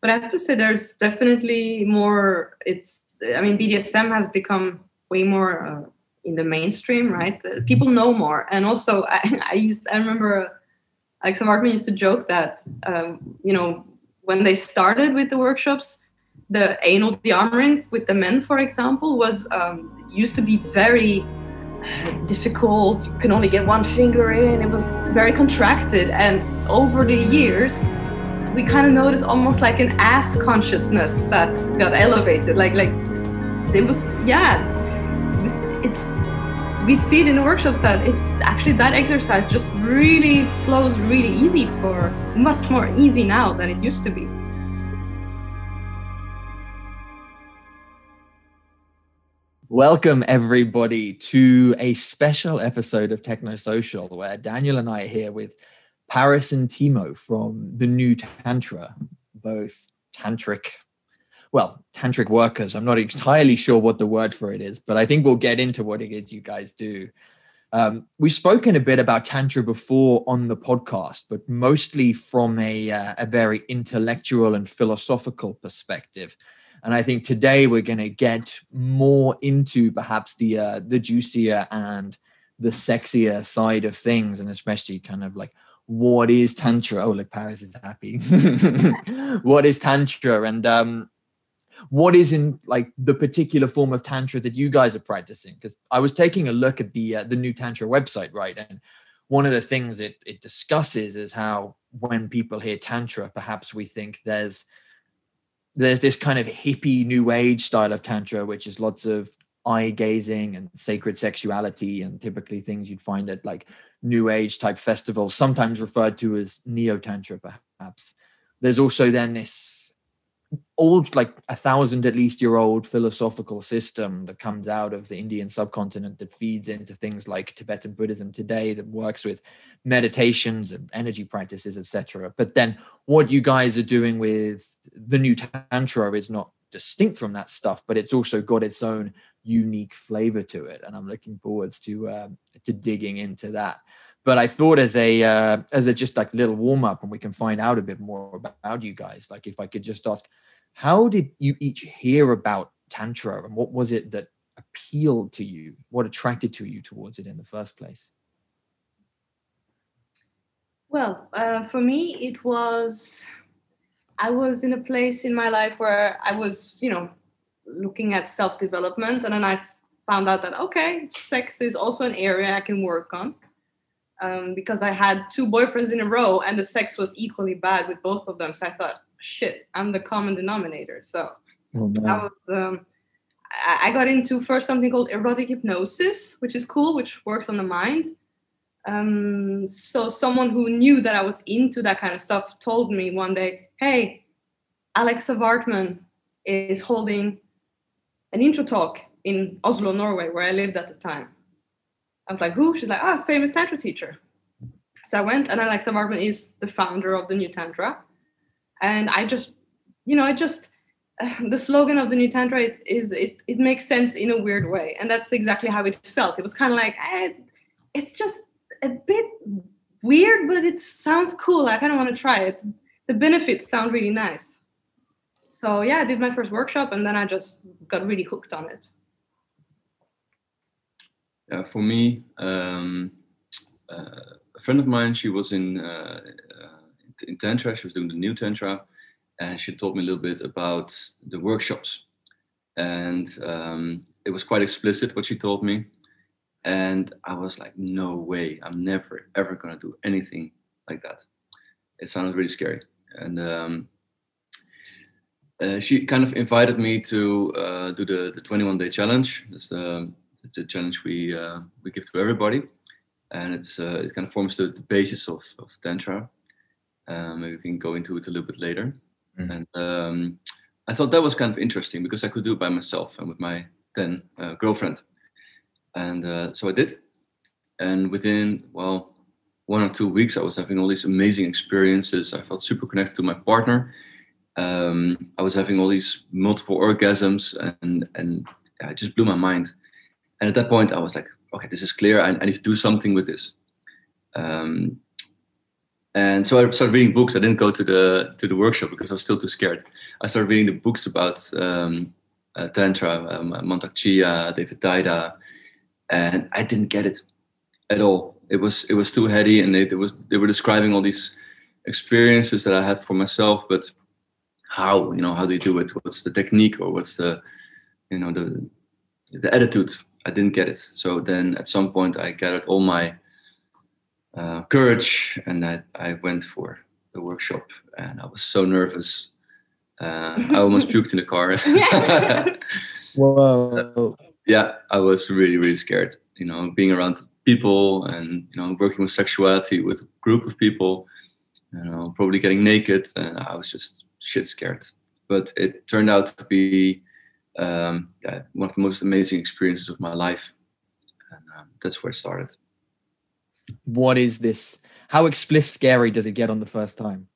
but I have to say there's definitely more. It's I mean BDSM has become way more uh, in the mainstream, right? Uh, people know more, and also I, I used I remember Alexa Martin used to joke that um, you know when they started with the workshops, the anal dearmoring with the men, for example, was um, used to be very difficult. You can only get one finger in. It was very contracted, and over the years, we kind of noticed almost like an ass consciousness that got elevated. Like like it was yeah, it's we see it in the workshops that it's actually that exercise just really flows really easy for much more easy now than it used to be. Welcome, everybody, to a special episode of Technosocial where Daniel and I are here with Paris and Timo from the new Tantra, both tantric, well, tantric workers. I'm not entirely sure what the word for it is, but I think we'll get into what it is you guys do. Um, we've spoken a bit about Tantra before on the podcast, but mostly from a, uh, a very intellectual and philosophical perspective. And I think today we're going to get more into perhaps the uh, the juicier and the sexier side of things, and especially kind of like what is tantra? Oh, look, Paris is happy. what is tantra? And um, what is in like the particular form of tantra that you guys are practicing? Because I was taking a look at the uh, the new tantra website, right? And one of the things it, it discusses is how when people hear tantra, perhaps we think there's there's this kind of hippie new age style of tantra which is lots of eye gazing and sacred sexuality and typically things you'd find at like new age type festivals sometimes referred to as neo tantra perhaps. There's also then this old like a thousand at least year old philosophical system that comes out of the indian subcontinent that feeds into things like tibetan buddhism today that works with meditations and energy practices etc but then what you guys are doing with the new tantra is not distinct from that stuff but it's also got its own unique flavor to it and i'm looking forwards to uh, to digging into that but I thought as a uh, as a just like little warm up, and we can find out a bit more about you guys. Like if I could just ask, how did you each hear about tantra, and what was it that appealed to you? What attracted to you towards it in the first place? Well, uh, for me, it was I was in a place in my life where I was, you know, looking at self development, and then I found out that okay, sex is also an area I can work on um, because I had two boyfriends in a row and the sex was equally bad with both of them. So I thought, shit, I'm the common denominator. So oh, that was, um, I got into first something called erotic hypnosis, which is cool, which works on the mind. Um, so someone who knew that I was into that kind of stuff told me one day, hey, Alexa Martin is holding an intro talk in Oslo, Norway, where I lived at the time. I was like, who? She's like, ah, famous Tantra teacher. So I went, and Alexa Martin is the founder of the New Tantra. And I just, you know, I just, the slogan of the New Tantra it, is it, it makes sense in a weird way. And that's exactly how it felt. It was kind of like, eh, it's just a bit weird, but it sounds cool. I kind of want to try it. The benefits sound really nice. So yeah, I did my first workshop, and then I just got really hooked on it yeah for me, um, uh, a friend of mine, she was in uh, in tantra. She was doing the new tantra, and she told me a little bit about the workshops. And um, it was quite explicit what she told me, and I was like, "No way! I'm never ever gonna do anything like that." It sounded really scary, and um, uh, she kind of invited me to uh, do the, the 21 day challenge. It's um, the challenge we uh, we give to everybody, and it's uh, it kind of forms the, the basis of of tantra. Um, maybe we can go into it a little bit later. Mm. And um, I thought that was kind of interesting because I could do it by myself and with my then uh, girlfriend. And uh, so I did. And within well one or two weeks, I was having all these amazing experiences. I felt super connected to my partner. Um, I was having all these multiple orgasms, and and it just blew my mind. And at that point, I was like, okay, this is clear. I, I need to do something with this. Um, and so I started reading books. I didn't go to the to the workshop because I was still too scared. I started reading the books about um, uh, tantra, um, Mantak Chia, David Deida, and I didn't get it at all. It was it was too heady, and they, it was they were describing all these experiences that I had for myself, but how you know how do you do it? What's the technique or what's the you know the the attitude? I didn't get it. So then at some point I gathered all my uh, courage and I, I went for the workshop and I was so nervous. Uh, I almost puked in the car. Whoa. yeah, I was really, really scared. You know, being around people and you know working with sexuality with a group of people. You know, probably getting naked, and I was just shit scared. But it turned out to be um, yeah, one of the most amazing experiences of my life, and um, that's where it started what is this? How explicit scary does it get on the first time?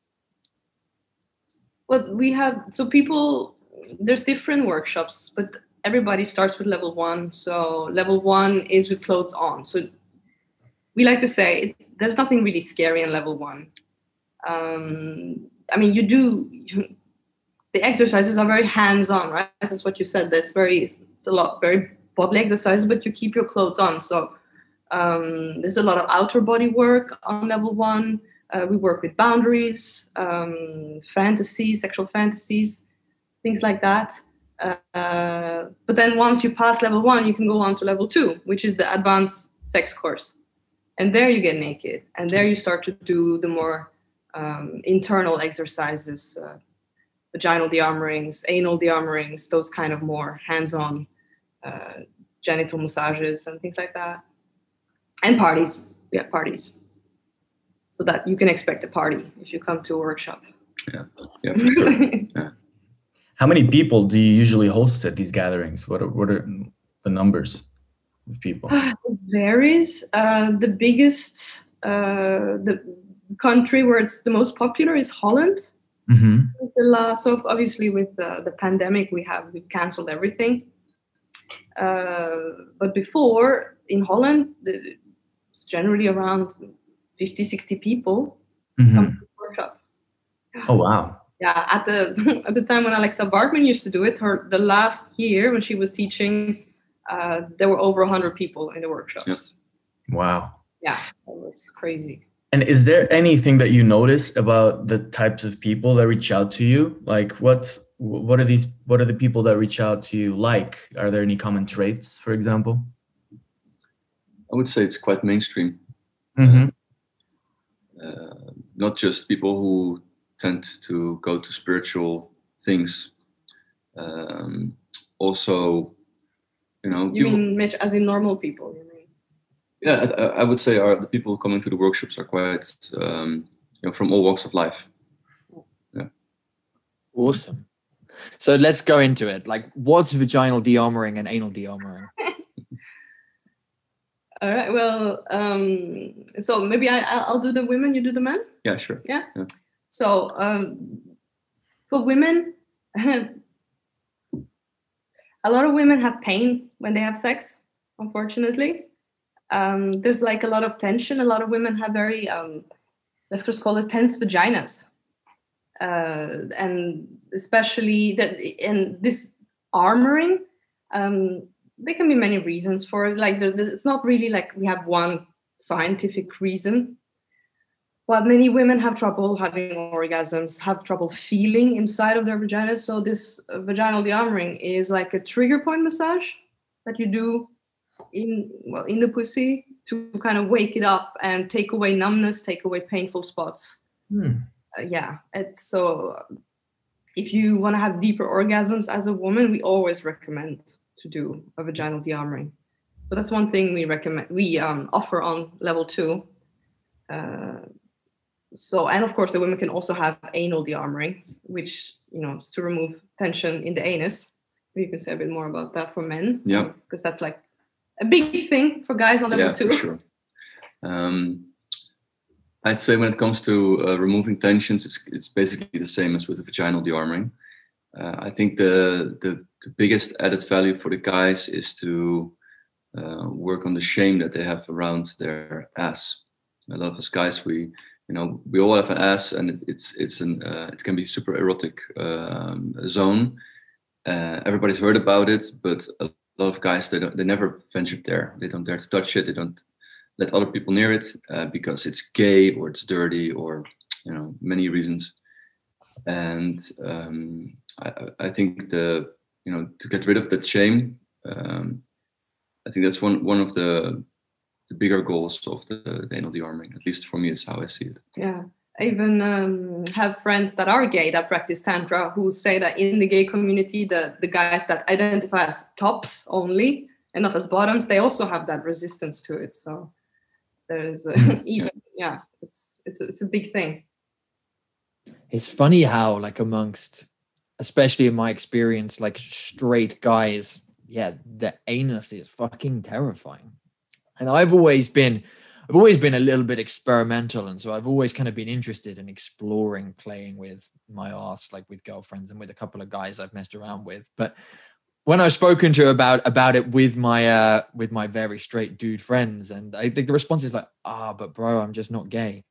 Well, we have so people. There's different workshops, but everybody starts with level one. So level one is with clothes on. So we like to say it, there's nothing really scary in level one. Um, I mean, you do. The exercises are very hands-on, right? That's what you said. That's very. It's a lot very bodily exercises, but you keep your clothes on. So um, there's a lot of outer body work on level one. Uh, we work with boundaries, um, fantasies, sexual fantasies, things like that. Uh, but then once you pass level one, you can go on to level two, which is the advanced sex course. And there you get naked. And there you start to do the more um, internal exercises, uh, vaginal dearmorings, anal dearmorings, those kind of more hands on uh, genital massages and things like that and parties. Yeah, parties. So that you can expect a party if you come to a workshop. Yeah, yeah, sure. yeah. How many people do you usually host at these gatherings? What are, what are the numbers of people? It varies. Uh, the biggest, uh, the country where it's the most popular is Holland. Mm-hmm. The last, so obviously with uh, the pandemic, we have we've canceled everything. Uh, but before in Holland, it's generally around 50 60 people mm-hmm. come to the workshop oh wow yeah at the at the time when Alexa Martin used to do it her the last year when she was teaching uh, there were over 100 people in the workshops yep. wow yeah that was crazy and is there anything that you notice about the types of people that reach out to you like what what are these what are the people that reach out to you like are there any common traits for example I would say it's quite mainstream. Mm-hmm. Uh, not just people who tend to go to spiritual things. Um, also, you know, you mean as in normal people? You mean? Yeah, I, I, would say are the people coming to the workshops are quite, um, you know, from all walks of life. Yeah. Awesome. So let's go into it. Like, what's vaginal dearmoring and anal dearmoring? All right. Well, um, so maybe I, I'll do the women, you do the men. Yeah, sure. Yeah. yeah. So um, for women, a lot of women have pain when they have sex. Unfortunately, um, there's like a lot of tension. A lot of women have very um, let's just call it tense vaginas, uh, and especially that in this armoring. Um, there can be many reasons for it. Like it's not really like we have one scientific reason. But many women have trouble having orgasms, have trouble feeling inside of their vagina. So this vaginal dearmoring is like a trigger point massage that you do in well in the pussy to kind of wake it up and take away numbness, take away painful spots. Hmm. Uh, yeah, it's so. If you want to have deeper orgasms as a woman, we always recommend to do a vaginal dearmoring. So that's one thing we recommend. We um, offer on level two. Uh, so and of course the women can also have anal dearmoring, which you know is to remove tension in the anus. You can say a bit more about that for men. Yeah, because that's like a big thing for guys on level yeah, two. For sure. Um, I'd say when it comes to uh, removing tensions, it's, it's basically the same as with the vaginal dearmoring. Uh, I think the, the, the biggest added value for the guys is to uh, work on the shame that they have around their ass. A lot of us guys we you know we all have an ass and it, it's it's an uh, it can be super erotic um, zone uh, everybody's heard about it but a lot of guys they don't they never ventured there. They don't dare to touch it. They don't let other people near it uh, because it's gay or it's dirty or you know many reasons. And um, I, I think the you know to get rid of that shame um, i think that's one one of the the bigger goals of the, the anal dearmoring at least for me is how i see it. Yeah even um, have friends that are gay that practice tantra who say that in the gay community the the guys that identify as tops only and not as bottoms they also have that resistance to it. So there's a, even yeah it's it's a, it's a big thing. It's funny how like amongst especially in my experience like straight guys yeah the anus is fucking terrifying. And i've always been i've always been a little bit experimental and so i've always kind of been interested in exploring playing with my ass like with girlfriends and with a couple of guys i've messed around with but when I've spoken to about about it with my uh with my very straight dude friends, and I think the response is like, ah, oh, but bro, I'm just not gay.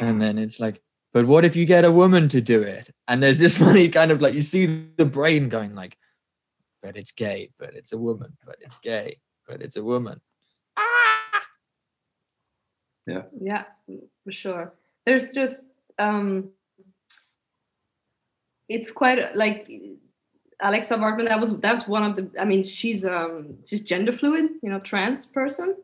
And then it's like, but what if you get a woman to do it? And there's this funny kind of like you see the brain going like, but it's gay, but it's a woman, but it's gay, but it's a woman. Ah! Yeah. Yeah, for sure. There's just um it's quite like Alexa Martin, that was that's one of the I mean, she's um she's gender fluid, you know, trans person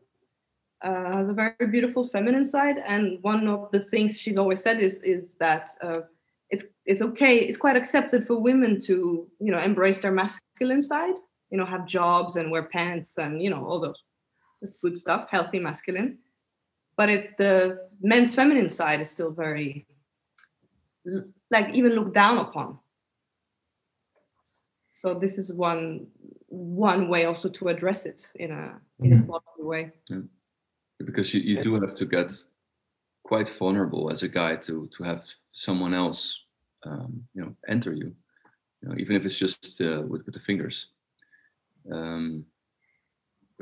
uh, has a very beautiful feminine side, and one of the things she's always said is is that uh, it's it's okay, it's quite accepted for women to you know embrace their masculine side, you know, have jobs and wear pants and you know all those good stuff, healthy masculine. But it the men's feminine side is still very like even looked down upon. So this is one one way also to address it in a in a positive way. Yeah because you, you do have to get quite vulnerable as a guy to to have someone else um, you know enter you, you know, even if it's just uh, with with the fingers. Um,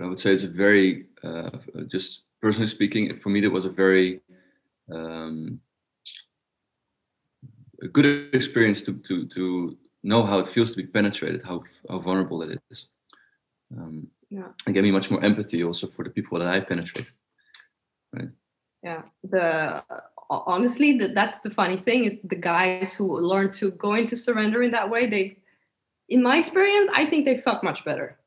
I would say it's a very uh, just personally speaking for me that was a very um, a good experience to to to know how it feels to be penetrated, how how vulnerable it is. Um, yeah. And gave me much more empathy also for the people that I penetrate right yeah the honestly the, that's the funny thing is the guys who learn to go into surrender in that way they in my experience i think they fuck much better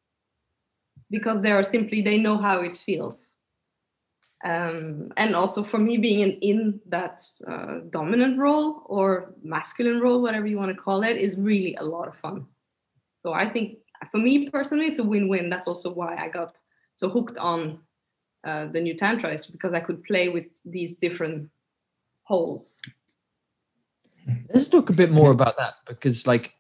because they are simply they know how it feels um, and also for me being in, in that uh, dominant role or masculine role whatever you want to call it is really a lot of fun so i think for me personally it's a win-win that's also why i got so hooked on uh, the new tantra is because I could play with these different holes. Let's talk a bit more about that because, like,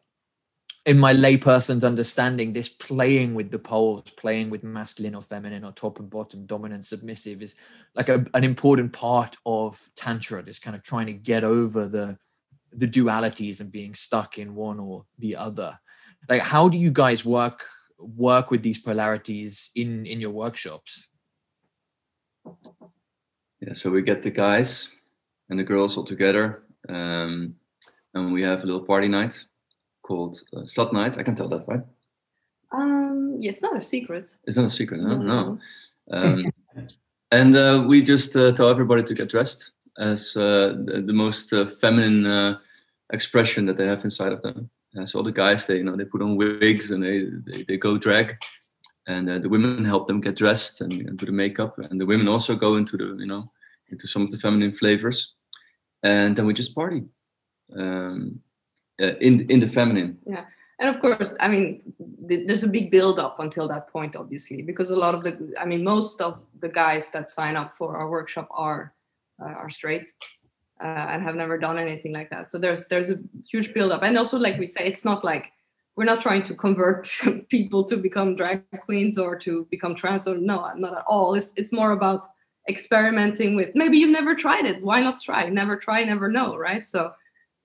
in my layperson's understanding, this playing with the poles, playing with masculine or feminine or top and bottom, dominant, submissive, is like a, an important part of tantra. This kind of trying to get over the the dualities and being stuck in one or the other. Like, how do you guys work work with these polarities in in your workshops? Yeah, so we get the guys and the girls all together, um, and we have a little party night called uh, Slut Night. I can tell that, right? Um, yeah, it's not a secret. It's not a secret, no. no. Um, and uh, we just uh, tell everybody to get dressed as uh, the, the, most uh, feminine uh, expression that they have inside of them. so all the guys, they you know they put on wigs and they they, they go drag, and uh, the women help them get dressed and, and, do the makeup and the women also go into the you know into some of the feminine flavors and then we just party um, uh, in in the feminine. Yeah. And of course i mean th- there's a big build up until that point obviously because a lot of the i mean most of the guys that sign up for our workshop are uh, are straight uh, and have never done anything like that. So there's there's a huge build up and also like we say it's not like we're not trying to convert people to become drag queens or to become trans or no not at all. It's, it's more about experimenting with maybe you've never tried it. Why not try? Never try never know right? So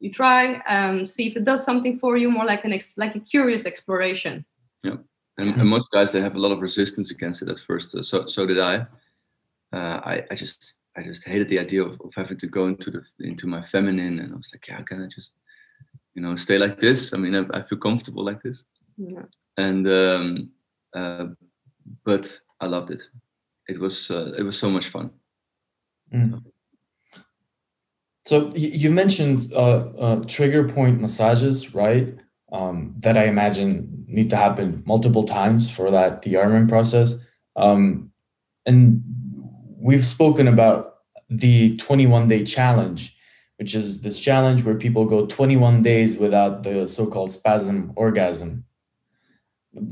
you try um, see if it does something for you more like an ex- like a curious exploration yeah and, and, most guys they have a lot of resistance against it at first uh, so so did i uh, I, I just I just hated the idea of, of having to go into the into my feminine, and I was like, yeah, can I just you know stay like this? I mean, I, I feel comfortable like this, Yeah. and um, uh, but I loved it. It was uh, it was so much fun. Mm. So you mentioned uh, uh, trigger point massages, right? Um, that I imagine need to happen multiple times for that dearmoring process. Um, and we've spoken about the 21 day challenge, which is this challenge where people go 21 days without the so-called spasm orgasm.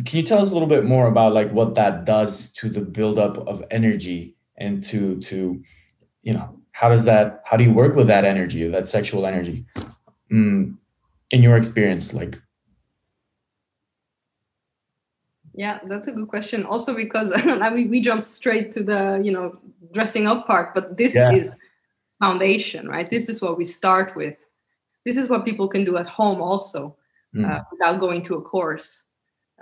Can you tell us a little bit more about like what that does to the buildup of energy and to to you know how does that how do you work with that energy that sexual energy mm, in your experience like Yeah, that's a good question. Also, because I mean, we jumped straight to the you know dressing up part, but this Yeah. is foundation, right? This is what we start with. This is what people can do at home also, Mm. uh, without going to a course.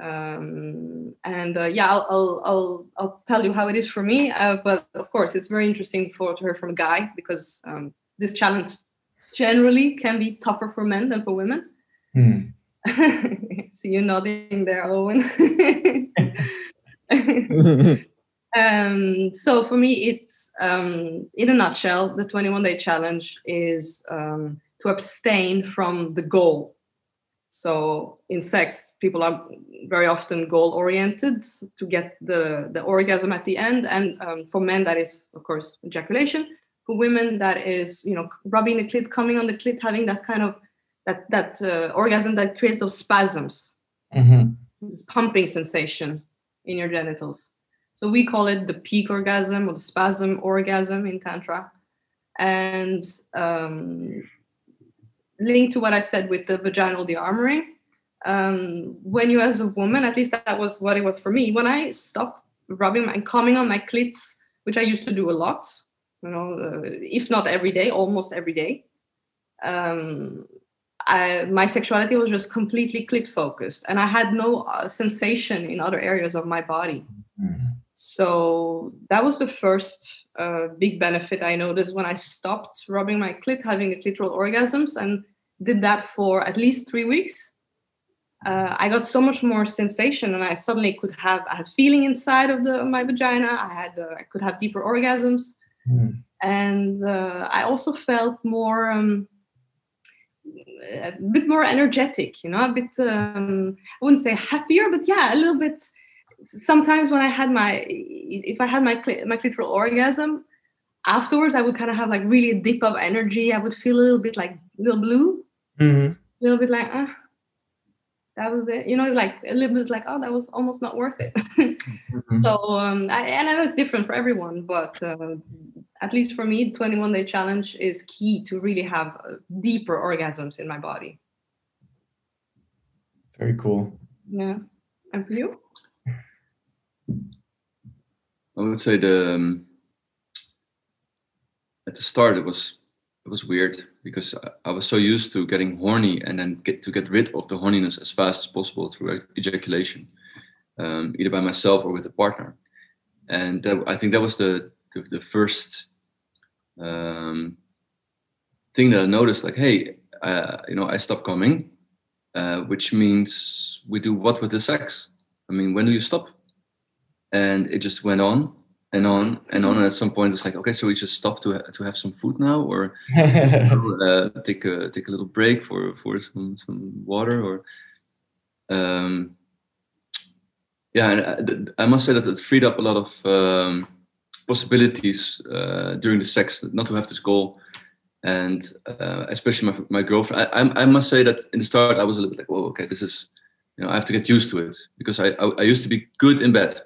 Um, and uh, yeah, I'll, I'll I'll I'll tell you how it is for me. Uh, but of course, it's very interesting for to hear from a guy because um, this challenge generally can be tougher for men than for women. Mm. See you nodding there, Owen. um, so for me, it's um, in a nutshell, the 21 day challenge is um, to abstain from the goal. So in sex, people are very often goal oriented to get the, the orgasm at the end. And um, for men, that is, of course, ejaculation. For women, that is, you know, rubbing the clit, coming on the clit, having that kind of that that uh, orgasm that creates those spasms Mhm. this pumping sensation in your genitals. So we call it the peak orgasm or the spasm orgasm in Tantra. And um, linked to what I said with the vaginal dearmoring, um, when you, as a woman, at least that was what it was for me, when I stopped rubbing my, coming on my clits, which I used to do a lot, you know, uh, if not every day, almost every day. Um, I, my sexuality was just completely clit focused and i had no uh, sensation in other areas of my body Mhm. so that was the first uh, big benefit i noticed when i stopped rubbing my clit having the clitoral orgasms and did that for at least three weeks uh, i got so much more sensation and i suddenly could have i had feeling inside of the my vagina i had uh, i could have deeper orgasms Mm. and uh, I also felt more um, a bit more energetic, you know, a bit um, I wouldn't say happier, but yeah, a little bit. Sometimes when I had my if I had my cli- my clitoral orgasm, afterwards I would kind of have like really a dip of energy. I would feel a little bit like little blue, Mhm. a little bit like ah, that was it, you know, like a little bit like oh, that was almost not worth it. Mhm. So, um, I, and I know it's different for everyone, but uh, at least for me, 21 day challenge is key to really have uh, deeper orgasms in my body. Very cool. Yeah. And for you? I would say the um, at the start it was it was weird because I, I was so used to getting horny and then get to get rid of the horniness as fast as possible through ejaculation, um, either by myself or with a partner, and that, I think that was the the, the first um, thing that I noticed. Like, hey, uh, you know, I stopped coming, uh, which means we do what with the sex? I mean, when do you stop? And it just went on and on and on. And at some point, it's like, okay, so we just stop to ha- to have some food now, or uh, take a take a little break for for some some water, or um, yeah. And I, I must say that it freed up a lot of um, possibilities uh, during the sex, not to have this goal. And uh, especially my, my girlfriend, I, I, I must say that in the start I was a little bit like, oh, okay, this is, you know, I have to get used to it because I, I, I used to be good in bed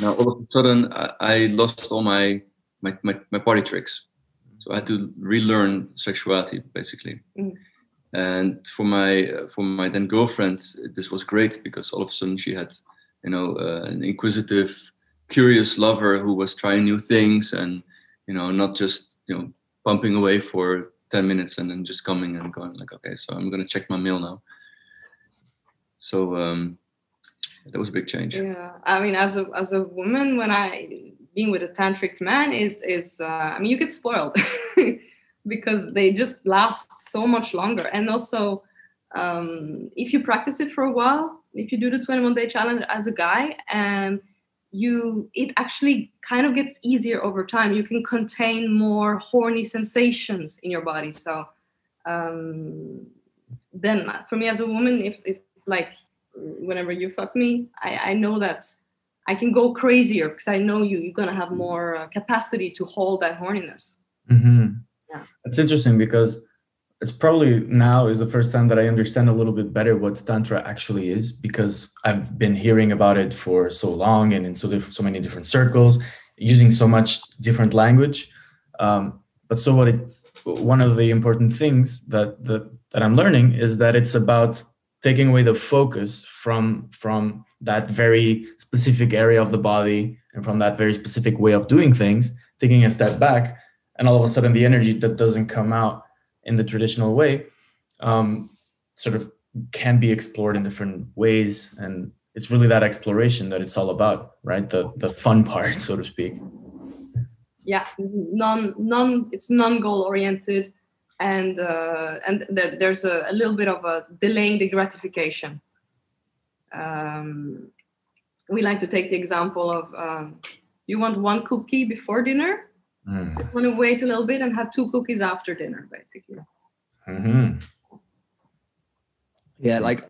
now all of a sudden I, I lost all my, my my my party tricks. So i had to relearn sexuality basically. Mm. and for my uh, for my then girlfriend this was great because all of a sudden she had you know uh, an inquisitive curious lover who was trying new things and you know not just you know pumping away for 10 minutes and then just coming and going like okay so i'm going to check my mail now. So um that was a big change. Yeah, I mean, as a as a woman, when I being with a tantric man is is uh, I mean, you get spoiled because they just last so much longer, and also um, if you practice it for a while, if you do the 21 day challenge as a guy, and you it actually kind of gets easier over time. You can contain more horny sensations in your body, so. Um, then for me as a woman if, if like whenever you fuck me i, I know that i can go crazier because i know you you're gonna have more uh, capacity to hold that horniness Mm-hmm. Yeah. It's interesting because it's probably now is the first time that I understand a little bit better what tantra actually is because I've been hearing about it for so long and in so diff- so many different circles, using so much different language. Um, but so what it's one of the important things that that that I'm learning is that it's about taking away the focus from from that very specific area of the body and from that very specific way of doing things, taking a step back and all of a sudden the energy that doesn't come out in the traditional way um, sort of can be explored in different ways. And it's really that exploration that it's all about right? The the fun part so to speak. Yeah non non it's non goal oriented and uh, and there, there's a, a little bit of a delaying the gratification um, we like to take the example of um, you want one cookie before dinner Mm. you want to wait a little bit and have two cookies after dinner basically Mhm. Yeah, like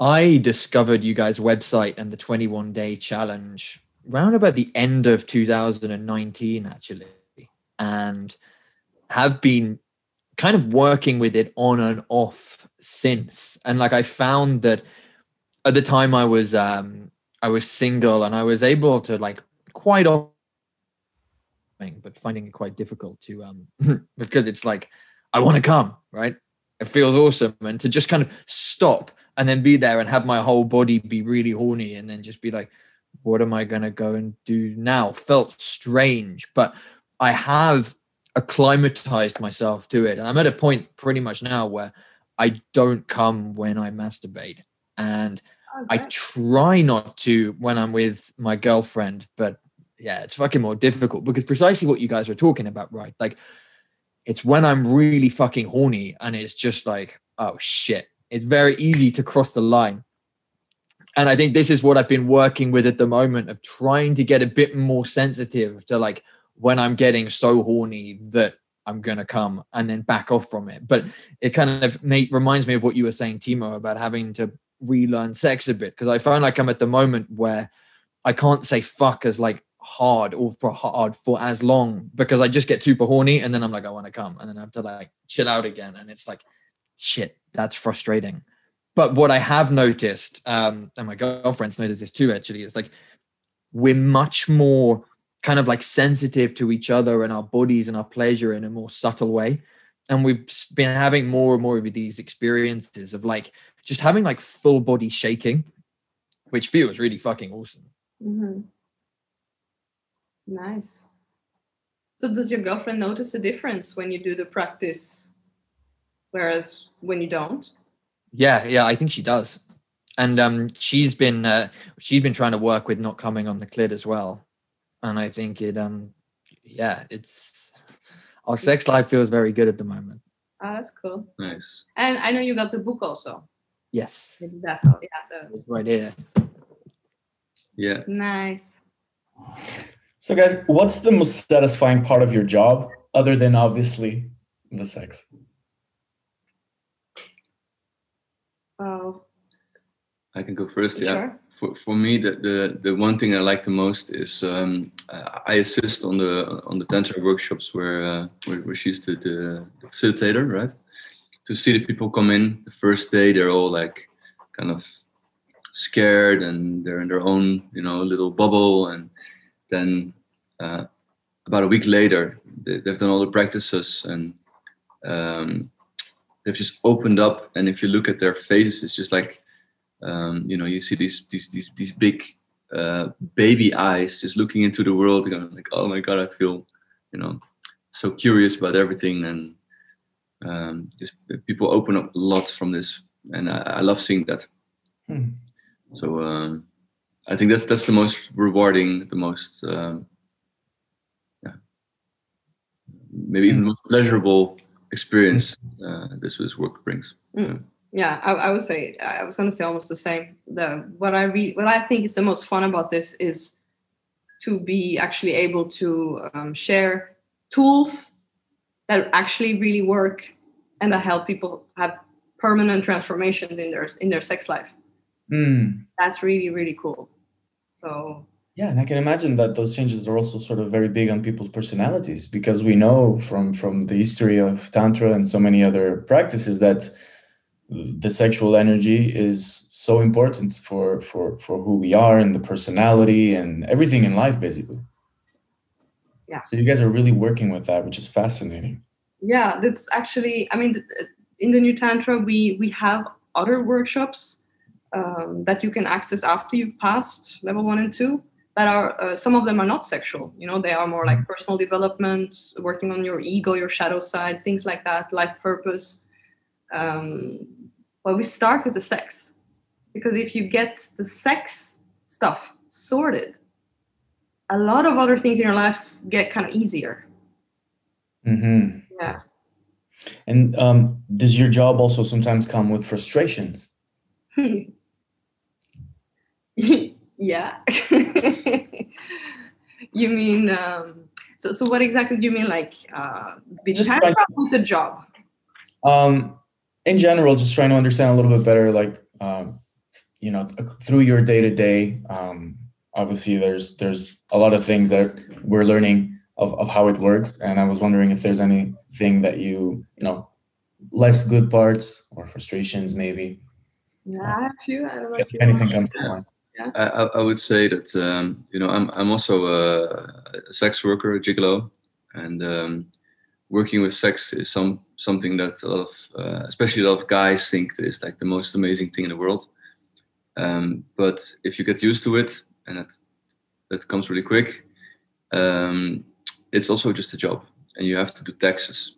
I discovered you guys' website and the 21 day challenge round about the end of 2019, actually, and have been kind of working with it on and off since. And like I found that at the time I was um I was single and I was able to like quite often but finding it quite difficult to um because it's like I want to come, right? It feels awesome. And to just kind of stop and then be there and have my whole body be really horny and then just be like, what am I going to go and do now? Felt strange, but I have acclimatized myself to it. And I'm at a point pretty much now where I don't come when I masturbate. And oh, I try not to when I'm with my girlfriend, but yeah, it's fucking more difficult because precisely what you guys are talking about, right? Like, it's when I'm really fucking horny and it's just like, oh shit. It's very easy to cross the line. And I think this is what I've been working with at the moment of trying to get a bit more sensitive to like when I'm getting so horny that I'm gonna come and then back off from it. But it kind of made, reminds me of what you were saying, Timo, about having to relearn sex a bit because I find like I'm at the moment where I can't say fuck as like hard or for hard for as long because I just get super horny and then I'm like I want to come and then I have to like chill out again and it's like shit that's frustrating. But what I have noticed, um, and my girlfriend's noticed this too, actually, is like we're much more kind of like sensitive to each other and our bodies and our pleasure in a more subtle way. And we've been having more and more of these experiences of like just having like full body shaking, which feels really fucking awesome. Mhm. Nice. So does your girlfriend notice a difference when you do the practice, whereas when you don't? Yeah, yeah, I think she does. And um she's been uh, she's been trying to work with not coming on the clit as well. And I think it um yeah, it's our sex life feels very good at the moment. Ah, that's cool. Nice. And I know you got the book also. Yes. Maybe that. Oh, yeah. It's right here. Yeah. Nice. so guys what's the most satisfying part of your job other than obviously the sex Oh, I can go first. Yeah. sure. For, for me, the, the the one thing I like the most is um, I assist on the on the tantra workshops where uh, where, where she's the, the, facilitator, right? To see the people come in the first day, they're all like kind of scared and they're in their own you know little bubble, and then uh, about a week later, they, they've done all the practices and um, they've just opened up. And if you look at their faces, it's just like um, you know you see these these these, these big uh, baby eyes just looking into the world going like oh my god i feel you know so curious about everything and um, just people open up a lot from this and i, I love seeing that Hmm. so um, I think that's that's the most rewarding, the most um, yeah, maybe even most pleasurable experience uh, this this work brings. Mm. Yeah, I, I, would say I was going to say almost the same. The what I read, what I think is the most fun about this is to be actually able to um, share tools that actually really work and that help people have permanent transformations in their in their sex life. Mm. That's really really cool. So yeah, and I can imagine that those changes are also sort of very big on people's personalities because we know from from the history of tantra and so many other practices that the sexual energy is so important for for for who we are and the personality and everything in life basically. Yeah. So you guys are really working with that which is fascinating. Yeah that's actually i mean in the new tantra we we have other workshops um, that you can access after you've passed level one and two that are uh, some of them are not sexual. You know they are more like mm-hmm. personal development working on your ego your shadow side things like that life purpose um, well we start with the sex. Because if you get the sex stuff sorted a lot of other things in your life get kind of easier. Mm-hmm. yeah. And um, does your job also sometimes come with frustrations? Yeah. You mean um, so so what exactly do you mean like uh, just with the job? Um in general, just trying to understand a little bit better, like um, you know, through your day to day. Obviously, there's there's a lot of things that we're learning of of how it works, and I was wondering if there's anything that you you know less good parts or frustrations maybe. Yeah, I have a few. I don't know if anything comes to mind. Yeah. I, I would say that um, you know I'm I'm also a, a sex worker, a gigolo, and um, working with sex is some something that a lot of, uh, especially a lot of guys think is like the most amazing thing in the world. Um, but if you get used to it, and that that comes really quick, um, it's also just a job, and you have to do taxes,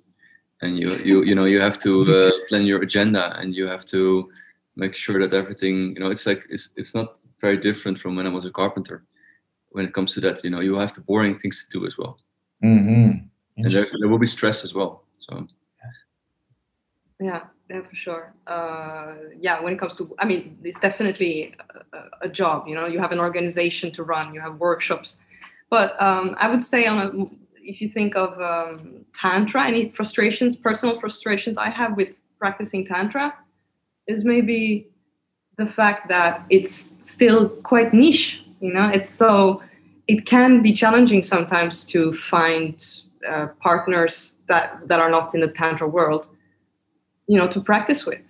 and you you you know you have to uh, plan your agenda, and you have to make sure that everything you know it's like it's it's not very different from when I was a carpenter. When it comes to that, you know, you have the boring things to do as well. Mm-hmm. And there, there will be stress as well. So yeah yeah for sure. Uh, yeah when it comes to i mean it's definitely a, a, job you know you have an organization to run you have workshops. But um, i would say on a, if you think of um, tantra any frustrations personal frustrations i have with practicing tantra is maybe the fact that it's still quite niche you know it's so it can be challenging sometimes to find uh, partners that that are not in the tantra world you know to practice with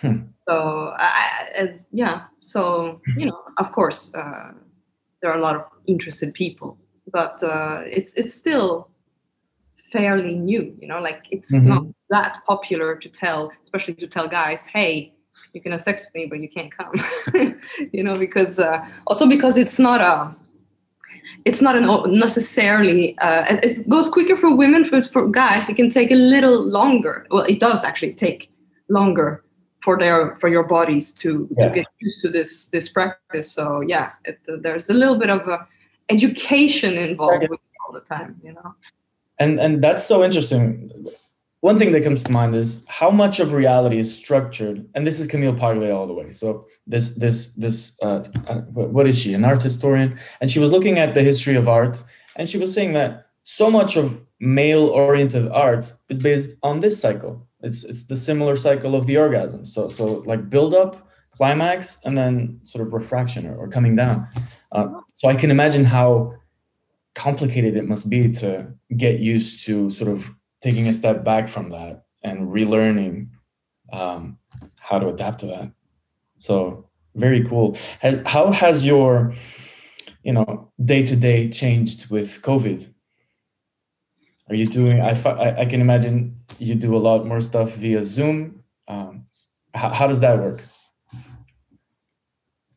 hmm. so I, I, yeah so you know of course uh, there are a lot of interested people but uh, it's it's still fairly new you know like it's mm-hmm. not that popular to tell especially to tell guys hey you can have sex with me but you can't come you know because uh, also because it's not a it's not an necessarily uh, it goes quicker for women for, for guys it can take a little longer. Well it does actually take longer for their for your bodies to, yeah. to get used to this this practice. So yeah it, uh, there's a little bit of a education involved with all the time you know? And and that's so interesting one thing that comes to mind is how much of reality is structured and this is camille paglia all the way. So this this this uh, uh what is she an art historian? And she was looking at the history of art and she was saying that so much of male oriented art is based on this cycle. It's it's the similar cycle of the orgasm. So so like build up climax and then sort of refraction or, or coming down. Uh, so i can imagine how complicated it must be to get used to sort of taking a step back from that and relearning um, how to adapt to that so very cool. How has your, you know, day to day changed with COVID? Are you doing? I, I can imagine you do a lot more stuff via Zoom. Um, how, how does that work?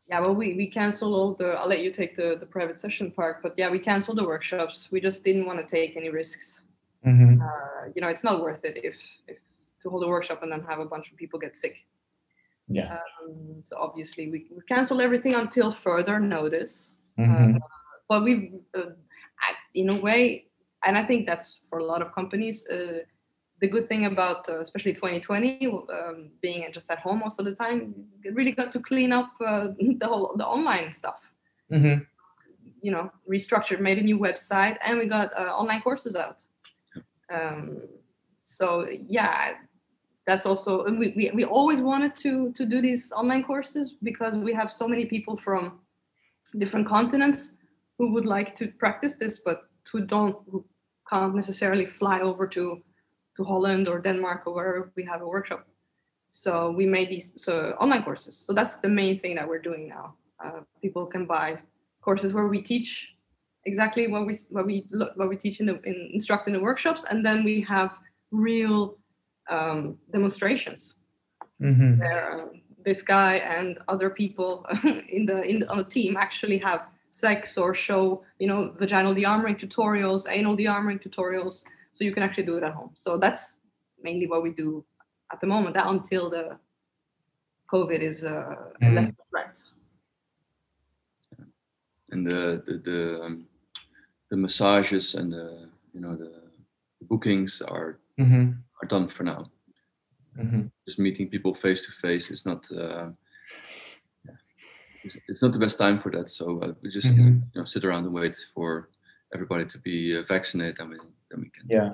Yeah, well, we, we canceled all the. I'll let you take the, the private session part, but yeah, we canceled the workshops. We just didn't want to take any risks. Mm-hmm. Uh, you know, it's not worth it if, if to hold a workshop and then have a bunch of people get sick Yeah. Um, so obviously we, we canceled everything until further notice. Mhm. Uh, but we, uh, in a way, and I think that's for a lot of companies. Uh, the good thing about uh, especially 2020 um, being just at home most of the time, really got to clean up uh, the whole the online stuff. Mhm. You know, restructured, made a new website, and we got uh, online courses out. Um, so yeah, that's also we, we we always wanted to to do these online courses because we have so many people from different continents who would like to practice this, but who don't who can't necessarily fly over to to Holland or Denmark or wherever we have a workshop. So we made these so online courses. So that's the main thing that we're doing now. Uh, people can buy courses where we teach exactly what we what we lo- what we teach in the in, instruct in the workshops, and then we have real um, demonstrations Mhm. where uh, this guy and other people in the in the, on the team actually have sex or show you know vaginal dearmoring tutorials anal dearmoring tutorials so you can actually do it at home so that's mainly what we do at the moment that until the covid is uh, Mhm. less of a threat and the the the, um, the massages and the you know the, the bookings are Mhm. are done for now. Mhm. Just meeting people face to face is not. Uh, yeah, it's, it's not the best time for that. So uh, we just Mhm. you know sit around and wait for everybody to be uh, vaccinated, and we, then we can Yeah.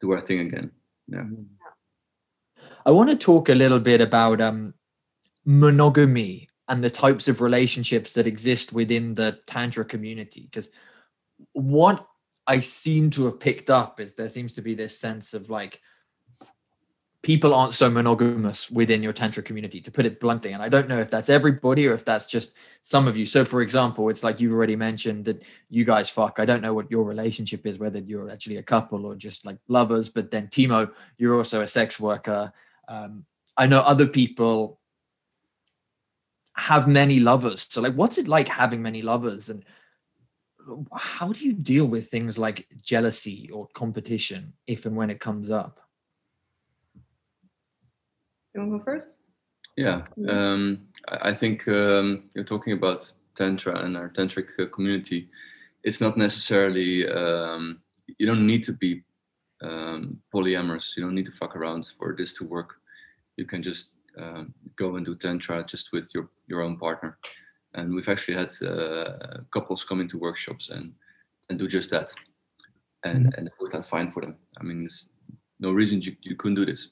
do our thing again. Yeah. I want to talk a little bit about um, monogamy and the types of relationships that exist within the Tantra community. Because what I seem to have picked up is there seems to be this sense of like people aren't so monogamous within your Tantra community, to put it bluntly. And I don't know if that's everybody or if that's just some of you. So, for example, it's like you've already mentioned that you guys fuck. I don't know what your relationship is, whether you're actually a couple or just like lovers. But then, Timo, you're also a sex worker. Um, I know other people have many lovers. So, like, what's it like having many lovers? And how do you deal with things like jealousy or competition if and when it comes up? you want to go first Yeah, Yeah. um, I I think um, you're talking about tantra and our tantric uh, community. It's not necessarily um, you don't need to be um, polyamorous. You don't need to fuck around for this to work. You can just um, go and do tantra just with your your own partner. And we've actually had uh, couples come into workshops and and do just that, and and it worked out fine for them. I mean, there's no reason you, you couldn't do this.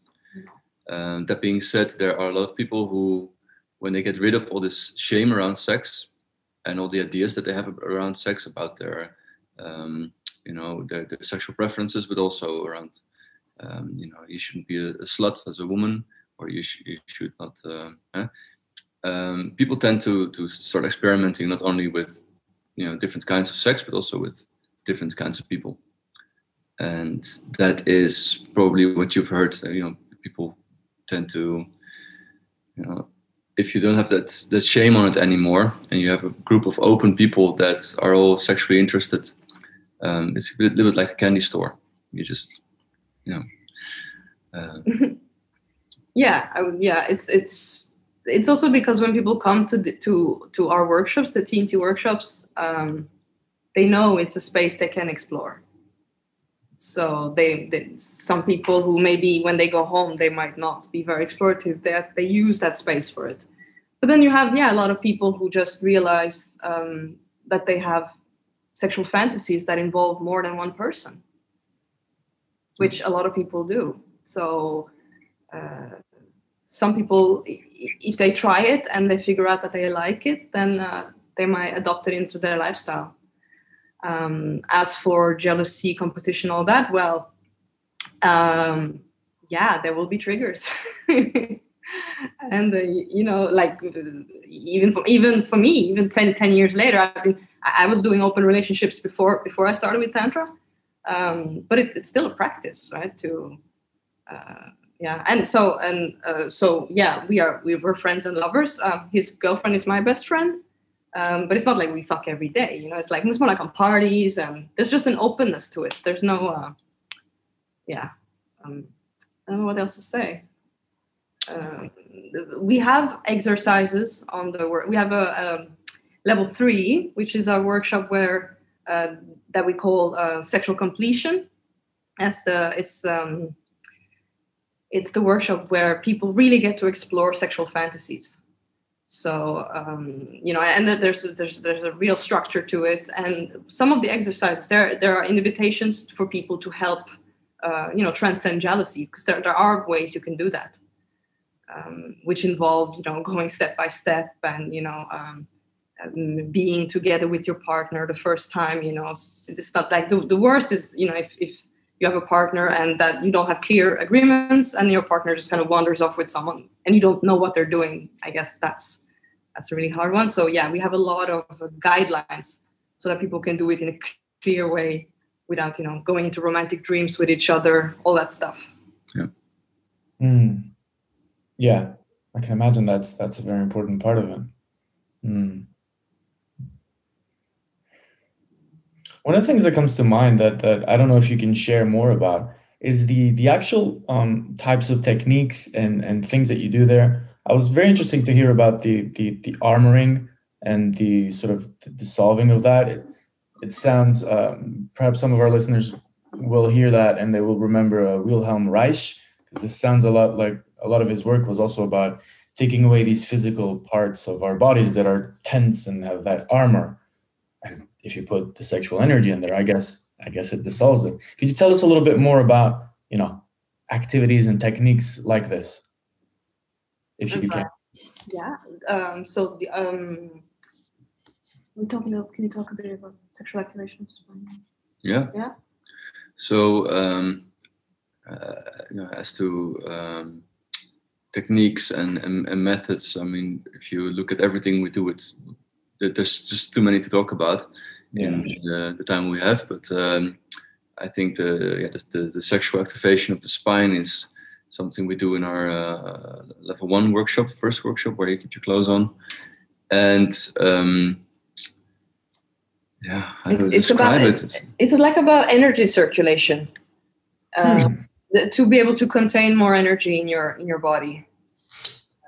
Um, that being said, there are a lot of people who, when they get rid of all this shame around sex and all the ideas that they have around sex about their, um, you know, their, their sexual preferences, but also around, um, you know, you shouldn't be a, a slut as a woman, or you, sh- you should not. Uh, eh? Um, people tend to to start experimenting not only with, you know, different kinds of sex, but also with different kinds of people, and that is probably what you've heard. You know, people tend to you know if you don't have that that shame on it anymore and you have a group of open people that are all sexually interested um, it's a little bit like a candy store you just you know uh, yeah I, yeah it's it's it's also because when people come to the, to to our workshops the TNT workshops um, they know it's a space they can explore. So they, they some people who maybe when they go home they might not be very explorative that they use that space for it. But then you have yeah a lot of people who just realize um, that they have sexual fantasies that involve more than one person which a lot of people do. So uh, some people if they try it and they figure out that they like it then uh, they might adopt it into their lifestyle. Um, as for jealousy competition all that well um, yeah there will be triggers. And uh, you know like uh, even for even for me even 10, 10 years later I I was doing open relationships before before I started with tantra. Um, but it, it's still a practice right to uh, yeah and so and uh, so yeah we are we were friends and lovers um, his girlfriend is my best friend um, but it's not like we fuck every day you know it's like it's more like on parties and there's just an openness to it there's no uh, yeah um, i don't know what else to say um, we have exercises on the work. We have a, a, level three, which is our workshop where uh, that we call uh, sexual completion. That's the it's um, it's the workshop where people really get to explore sexual fantasies. So um, you know, and there's there's there's a real structure to it, and some of the exercises there there are invitations for people to help uh, you know transcend jealousy because there there are ways you can do that, um, which involve you know going step by step and you know. Um, being together with your partner the first time you know it's not like the, the worst is you know if, if you have a partner and that you don't have clear agreements and your partner just kind of wanders off with someone and you don't know what they're doing i guess that's that's a really hard one. So yeah we have a lot of uh, guidelines so that people can do it in a clear way without you know going into romantic dreams with each other all that stuff. Yeah. Mm. yeah. I can imagine that's that's a very important part of it. Mm. One of the things that comes to mind that that I don't know if you can share more about is the the actual um, types of techniques and and things that you do there. I was very interesting to hear about the the the armoring and the sort of the dissolving of that. It, it sounds um, perhaps some of our listeners will hear that and they will remember uh, Wilhelm Reich because this sounds a lot like a lot of his work was also about taking away these physical parts of our bodies that are tense and have that armor if you put the sexual energy in there, I guess I guess it dissolves it. Could you tell us a little bit more about you know activities and techniques like this, if you can? Yeah. Um, so the um, we talking about, can you talk a bit about sexual activation? Yeah. Yeah. So um, uh, you know, as to um, techniques and, and, and methods, I mean, if you look at everything we do, it's there's just too many to talk about yeah. in the, the, time we have. But um, I think the, yeah, the, the, sexual activation of the spine is something we do in our uh, level one workshop, first workshop where you keep your clothes on. And um, yeah, I don't it's, about, it. It's, it's, like about energy circulation. Um, hmm. To be able to contain more energy in your in your body.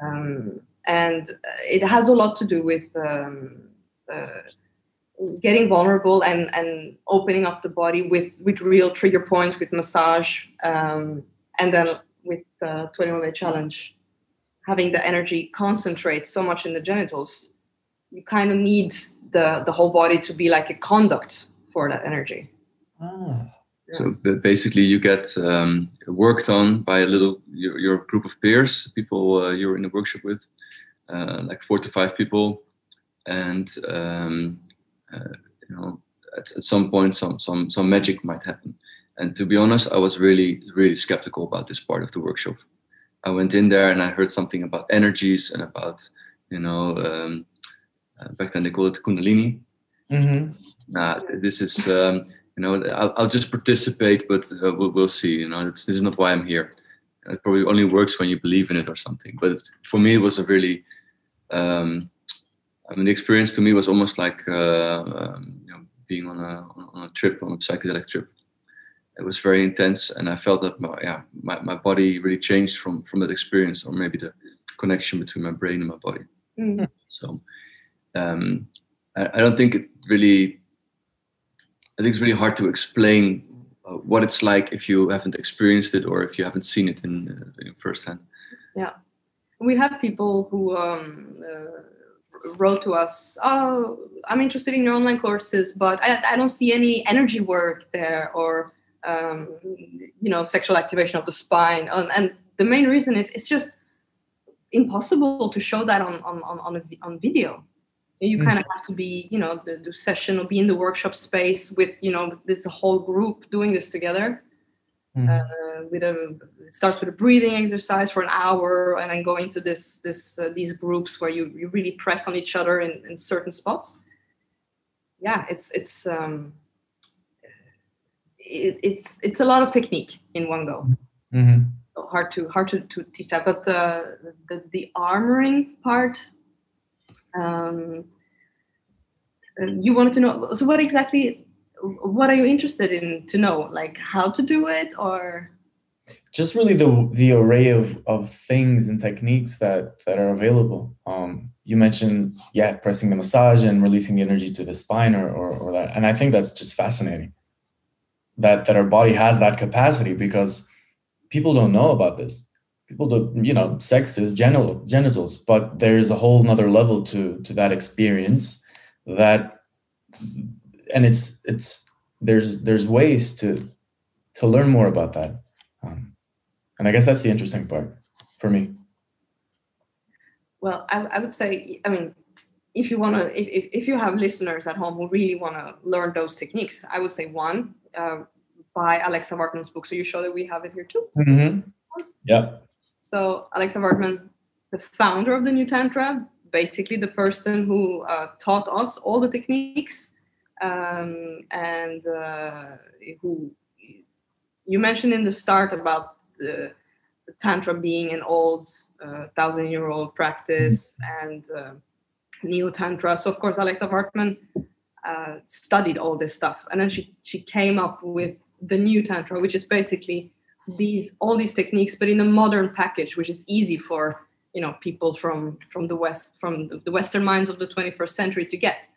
Um, and it has a lot to do with um, uh, getting vulnerable and and opening up the body with with real trigger points with massage um, and then with the 21 day challenge. Having the energy concentrate so much in the genitals you kind of need the the whole body to be like a conduct for that energy. Ah. So basically, you get um, worked on by a little your, your group of peers, people uh, you're in a workshop with, uh, like four to five people, and um, you know at, at some point some some some magic might happen. And to be honest, I was really really skeptical about this part of the workshop. I went in there and I heard something about energies and about you know um, uh, back then they called it kundalini. Mm-hmm. Nah, this is um, you know I'll, I'll, just participate, but uh, we'll, we'll, see. You know, this is not why I'm here. It probably only works when you believe in it or something. But for me, it was a really um, I mean, the experience to me was almost like uh, um, you know, being on a on a trip, on a psychedelic trip. It was very intense, and I felt that my, yeah, my, my body really changed from from that experience, or maybe the connection between my brain and my body. Mm-hmm. So, um, I, I, don't think it really. I think it's really hard to explain uh, what it's like if you haven't experienced it or if you haven't seen it in, uh, in firsthand. Yeah we have people who um, uh, wrote to us, "Oh, I'm interested in your online courses, but I, I don't see any energy work there, or um, you know, sexual activation of the spine." And, and, the main reason is it's just impossible to show that on on on on, a, on video. You mm. kind of have to be, you know, the, the session or be in the workshop space with, you know, this whole group doing this together. Mm. Uh, with a it starts with a breathing exercise for an hour, and then go into this this uh, these groups where you you really press on each other in, in certain spots. Yeah, it's it's um, it, it's it's a lot of technique in one go. Mm-hmm. So hard to hard to, to teach that, but the the, the armoring part. Um, you wanted to know so what exactly what are you interested in to know like how to do it or just really the the array of of things and techniques that that are available. Um, you mentioned yeah, pressing the massage and releasing the energy to the spine or, or or that, and I think that's just fascinating. That that our body has that capacity because people don't know about this. People don't, you know, sex is genital genitals, but there is a whole nother level to to that experience that and it's it's there's there's ways to to learn more about that. Um, and i guess that's the interesting part for me. Well i, I would say i mean if you want to if, if, you have listeners at home who really want to learn those techniques i would say one uh, buy alexa Martin's book so you show that we have it here too. Mm-hmm. yeah so alexa vartman the founder of the new tantra basically the person who uh, taught us all the techniques um, and uh, who you mentioned in the start about the, the tantra being an old uh, thousand year old practice and uh, neo tantra so of course alexa Martin uh, studied all this stuff. And then she she came up with the new tantra which is basically these all these techniques but in a modern package which is easy for you know people from from the west from the, the western minds of the 21st century to get.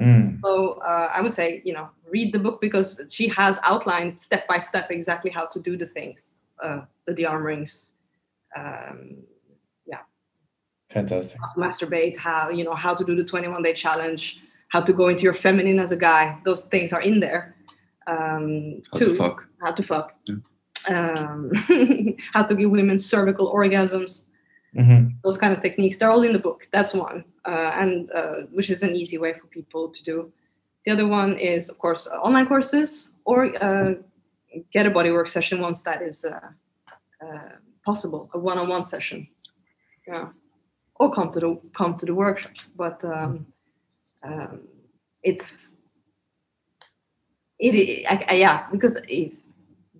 Mm. So uh, I would say, you know, read the book because she has outlined step by step exactly how to do the things, uh, the, the arm rings, um, yeah, fantastic how to masturbate, how you know how to do the 21 day challenge, how to go into your feminine as a guy. Those things are in there. Um, How too. to fuck. How to fuck. Yeah. Um, how to give women cervical orgasms Mhm. those kind of techniques they're all in the book that's one uh, and uh, which is an easy way for people to do the other one is of course uh, online courses or uh, get a bodywork session once that is uh, uh, possible a one-on-one session yeah or come to the come to the workshops but um, um, it's it I, I, yeah because if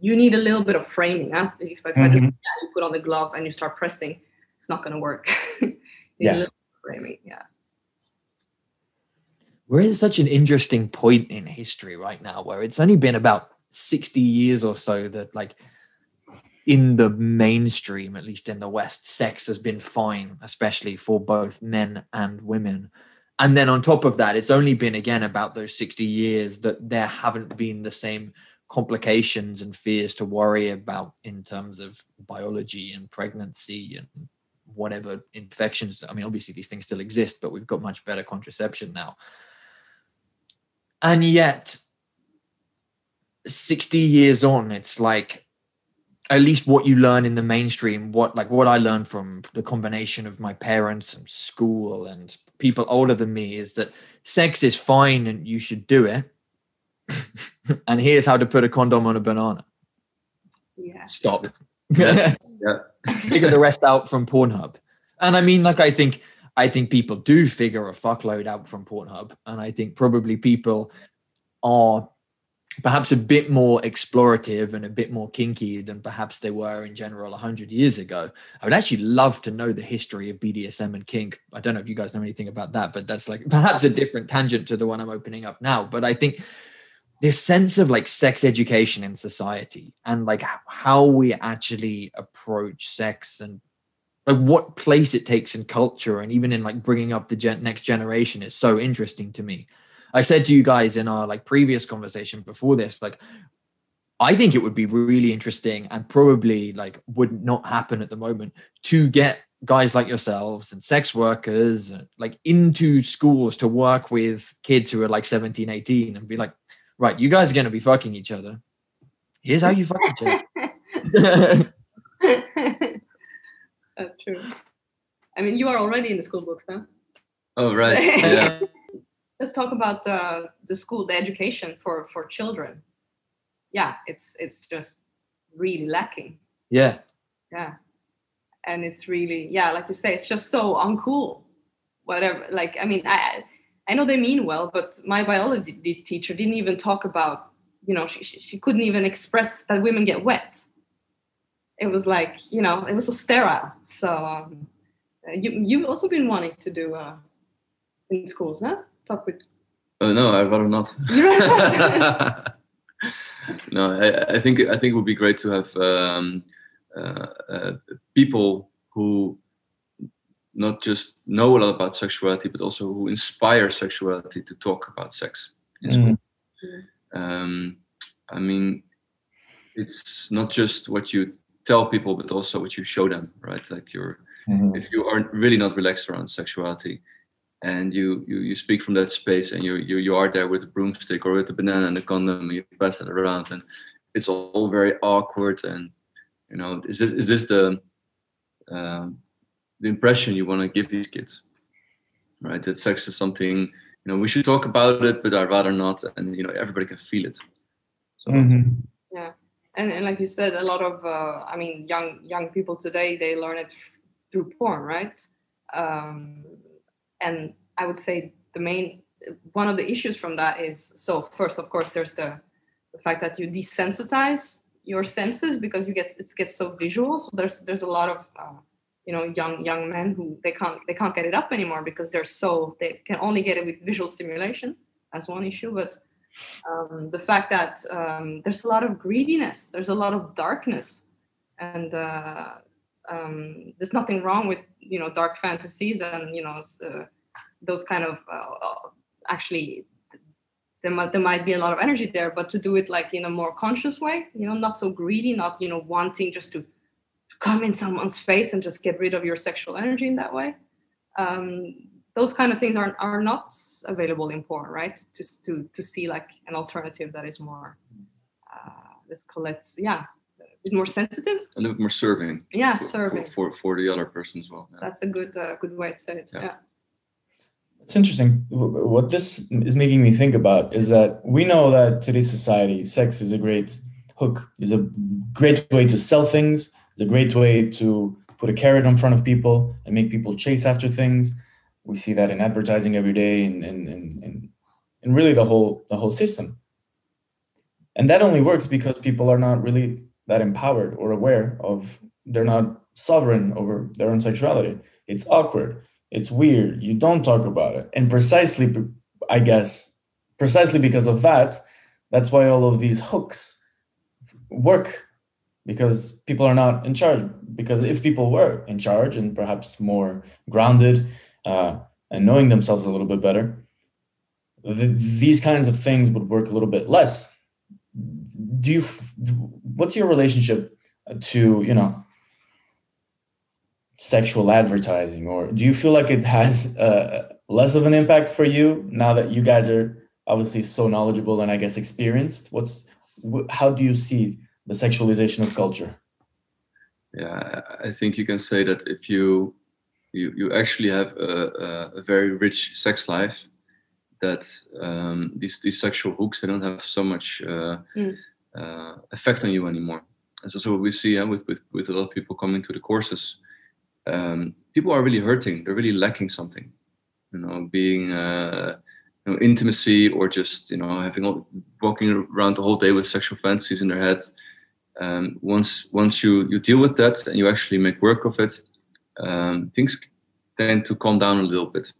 you need a little bit of framing huh? if I find Mhm. yeah, you put on the glove and you start pressing it's not going to work You Yeah. a little bit of framing yeah We're at such an interesting point in history right now where it's only been about 60 years or so that, like, in the mainstream, at least in the West, sex has been fine, especially for both men and women. And then on top of that, it's only been again about those 60 years that there haven't been the same complications and fears to worry about in terms of biology and pregnancy and whatever infections. I mean, obviously, these things still exist, but we've got much better contraception now and yet 60 years on it's like at least what you learn in the mainstream what like what i learned from the combination of my parents and school and people older than me is that sex is fine and you should do it and here's how to put a condom on a banana yeah stop. Yeah. figure the rest out from Pornhub. And I mean, like, I think I think people do figure a fuckload out from Pornhub, and I think probably people are perhaps a bit more explorative and a bit more kinky than perhaps they were in general 100 years ago. I would actually love to know the history of BDSM and kink. I don't know if you guys know anything about that, but that's like perhaps a different tangent to the one I'm opening up now. But I think this sense of like sex education in society and like how we actually approach sex and like what place it takes in culture and even in like bringing up the gen- next generation is so interesting to me. I said to you guys in our like previous conversation before this like i think it would be really interesting and probably like would not happen at the moment to get guys like yourselves and sex workers uh, like into schools to work with kids who are like 17 18 and be like right you guys are going to be fucking each other here's how you fuck each other That's true. I mean, you are already in the school books, huh? Oh right. Yeah. Let's talk about the the school, the education for for children. Yeah, it's it's just really lacking. yeah Yeah, and it's really yeah, like you say, it's just so uncool. Whatever, like I mean, I I know they mean well, but my biology teacher didn't even talk about you know she she couldn't even express that women get wet. It was like you know it was so sterile. So um, uh, you you've also been wanting to do uh, in schools, huh? Talk with Oh no, I'd rather not. No, I, I think I think it would be great to have um, uh, uh, people who not just know a lot about sexuality, but also who inspire sexuality to talk about sex in school. Mm. Um, I mean, it's not just what you tell people, but also what you show them, right? Like you're, Mhm. if you are really not relaxed around sexuality, and you you, you speak from that space, and you you you are there with a broomstick or with a banana and a condom, and you pass it around, and it's all very awkward, and you know, is this is this the um, the impression you want to give these kids, right? That sex is something you know we should talk about it, but I'd rather not, and you know everybody can feel it. So Mhm. and, and like you said a lot of uh, i mean young young people today they learn it f- through porn right um, and i would say the main one of the issues from that is so first of course there's the the fact that you desensitize your senses because you get it gets so visual so there's there's a lot of uh, you know young young men who they can't they can't get it up anymore because they're so they can only get it with visual stimulation that's one issue. But um, the fact that um, there's a lot of greediness, there's a lot of darkness, and uh, um, there's nothing wrong with you know dark fantasies and you know uh, those kind of uh, actually there might there might be a lot of energy there, but to do it like in a more conscious way, you know, not so greedy, not you know wanting just to come in someone's face and just get rid of your sexual energy in that way. Um, those kind of things are are not available in porn, right? Just to to see like an alternative that is more uh, this collects, yeah, a bit more sensitive. a little bit more serving Yeah, for, serving. for, for, for the other person as well. yeah. That's a good uh, good way to say it. Yeah. Yeah. It's interesting. What this is making me think about is that we know that today's society, sex is a great hook, is a great way to sell things, is a great way to put a carrot in front of people and make people chase after things. We see that in advertising every day and and, and, and, and really the whole the whole system. And that only works because people are not really that empowered or aware of they're not sovereign over their own sexuality. It's awkward it's weird you don't talk about it and precisely i guess precisely because of that that's why all of these hooks work because people are not in charge because if people were in charge and perhaps more grounded uh, and knowing themselves a little bit better th- these kinds of things would work a little bit less. Do you f- what's your relationship to you know sexual advertising? Or do you feel like it has uh, less of an impact for you now that you guys are obviously so knowledgeable and i guess experienced? What's wh- how do you see the sexualization of culture. Yeah i I think you can say that if you you, you actually have a, a, a very rich sex life that um, these these sexual hooks they don't have so much uh, Mm. uh, effect on you anymore. And so, so what we see uh, with, with with a lot of people coming to the courses um, people are really hurting they're really lacking something. You know being uh, you know, intimacy or just you know having all walking around the whole day with sexual fantasies in their head um, once once you you deal with that and you actually make work of it um, things tend to calm down a little bit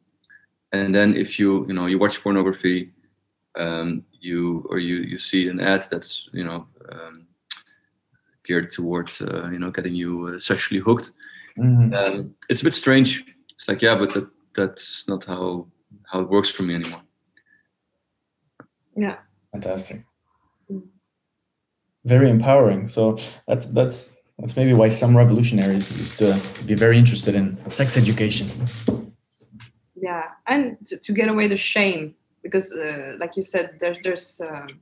and then if you you know you watch pornography um, you or you you see an ad that's you know um, geared towards uh, you know getting you uh, sexually hooked um, it's a bit strange it's like yeah but that, that's not how how it works for me anymore Yeah. fantastic. Very empowering. So that's that's that's maybe why some revolutionaries used to be very interested in sex education. Yeah and to, to get away the shame because uh, like you said there's there's um,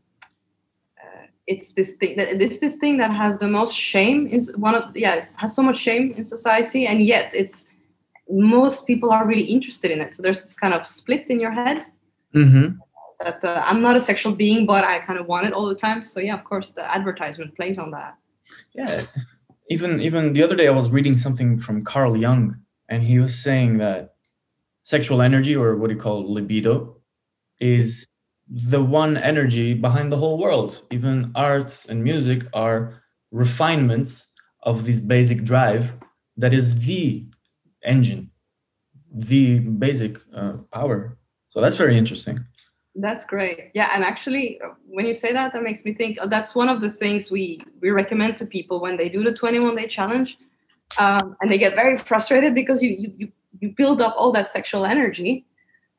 uh, it's this thing that this this thing that has the most shame is one of yeah it has so much shame in society and yet it's most people are really interested in it. So there's this kind of split in your head. Mm-hmm. That uh, i'm not a sexual being but i kind of want it all the time so yeah of course the advertisement plays on that Yeah, even even the other day I was reading something from Carl Jung, and he was saying that sexual energy, or what do you call libido, is the one energy behind the whole world. Even arts and music are refinements of this basic drive that is the engine, the basic uh, power. So that's very interesting. That's great. Yeah, and actually, when you say that, that makes me think. Oh, that's one of the things we we recommend to people when they do the 21 day challenge, um, and they get very frustrated because you you you, build up all that sexual energy.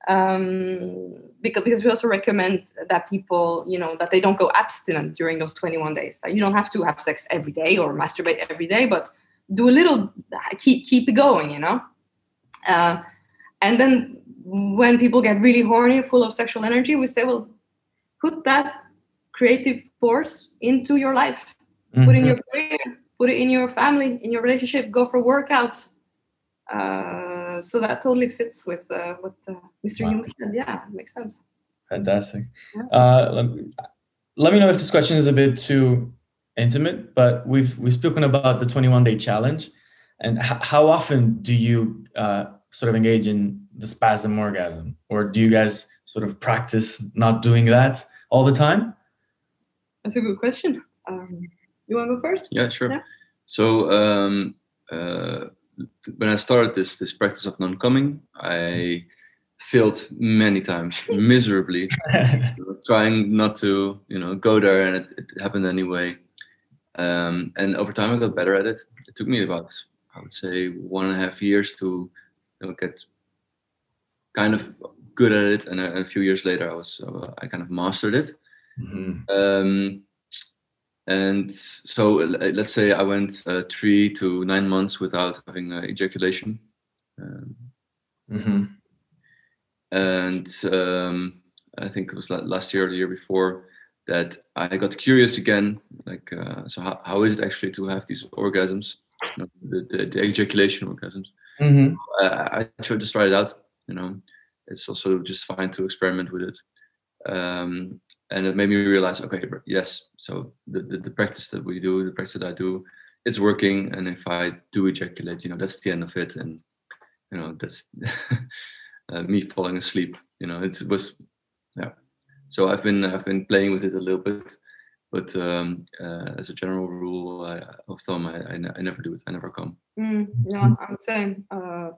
Um, because because we also recommend that people, you know, that they don't go abstinent during those 21 days. That you don't have to have sex every day or masturbate every day, but do a little, keep keep it going. You know, uh, and then when people get really horny, full of sexual energy, we say, well, put that creative force into your life. Mm-hmm. Put in your career, put it in your family, in your relationship, go for workouts. Uh, so that totally fits with uh, what uh, Mr. Wow. Jung said. Yeah, makes sense. Fantastic. Yeah. Uh, let, me, let me know if this question is a bit too intimate, but we've we've spoken about the 21 day challenge, and h- how often do you uh, sort of engage in the spasm orgasm? Or do you guys sort of practice not doing that all the time? That's a good question. Um, you want to go first? Yeah sure. Yeah. so um, uh, when i started this this practice of non-coming i failed many times miserably. Trying not to you know go there and it, it happened anyway. Um, and over time i got better at it. It took me about i would say one and a half years to know, get kind of good at it, and a, a few years later, I was uh, I kind of mastered it. Mm-hmm. Um, and so let's say I went uh, three to nine months without having uh, ejaculation. Um, mm-hmm. And um, I think it was last year or the year before that I got curious again. Like, uh, so how, how is it actually to have these orgasms, you know, the, the, the, ejaculation orgasms? Mm-hmm. I tried to try it out. You know, it's also just fine to experiment with it. Um, and it made me realize, okay, yes. So the, the, the practice that we do, the practice that I do, it's working. And if I do ejaculate, you know, that's the end of it. And you know, that's uh, me falling asleep. You know, it was, yeah. So I've been I've been playing with it a little bit, but um, uh, as a general rule I, of thumb, I, I, I, never do it. I never come. Mm, yeah, I'm the same. Uh,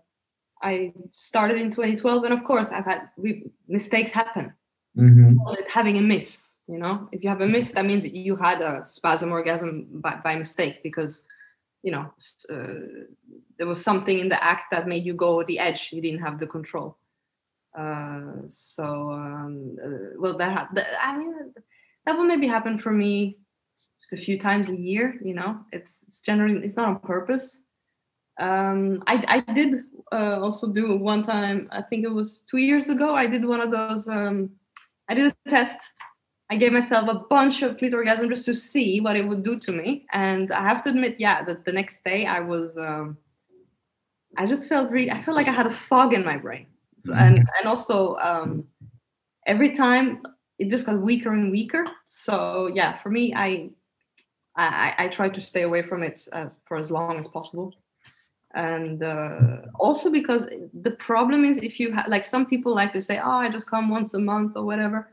I started in 2012, and of course, I've had we, mistakes happen. Mm-hmm. having a miss. You know, if you have a miss, that means you had a spasm orgasm by, by mistake because, you know, uh, there was something in the act that made you go the edge. You didn't have the control. Uh, so, um, uh, well, that, that I mean, that will maybe happen for me just a few times a year. You know, it's it's generally it's not on purpose. Um, I I did uh, also do one time. I think it was two years ago. I did one of those. Um, I did a test. I gave myself a bunch of clit orgasm just to see what it would do to me, and I have to admit, yeah, that the next day I was. Um, I just felt really. I felt like I had a fog in my brain, so, mm-hmm. and and also um, every time it just got weaker and weaker. So yeah, for me, I I, I try to stay away from it uh, for as long as possible and uh, also because the problem is if you ha- like some people like to say oh i just come once a month or whatever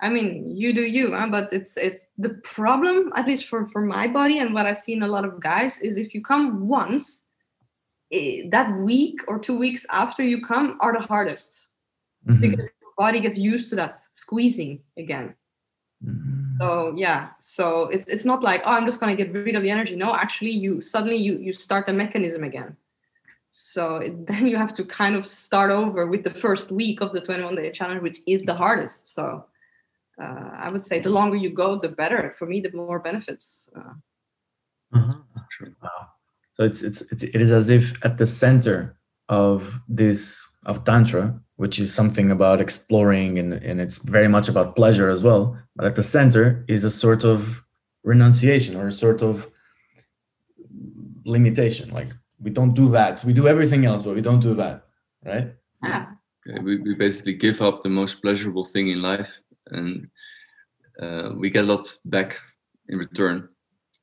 i mean you do you huh? but it's it's the problem at least for for my body and what i've seen a lot of guys is if you come once it, eh, that week or two weeks after you come are the hardest mm-hmm. because body gets used to that squeezing again Mm-hmm. So yeah, so it's it's not like oh I'm just gonna get rid of the energy. No, actually you suddenly you you start the mechanism again. So it, then you have to kind of start over with the first week of the 21 day challenge, which is the hardest. So uh, I would say the longer you go, the better. For me, the more benefits. Uh, uh-huh. Wow. So it's, it's it's it is as if at the center of this of tantra which is something about exploring and, and it's very much about pleasure as well. But at the center is a sort of renunciation or a sort of limitation. Like we don't do that. We do everything else, but we don't do that. Right? Yeah. We, we basically give up the most pleasurable thing in life and uh, we get a lot back in return.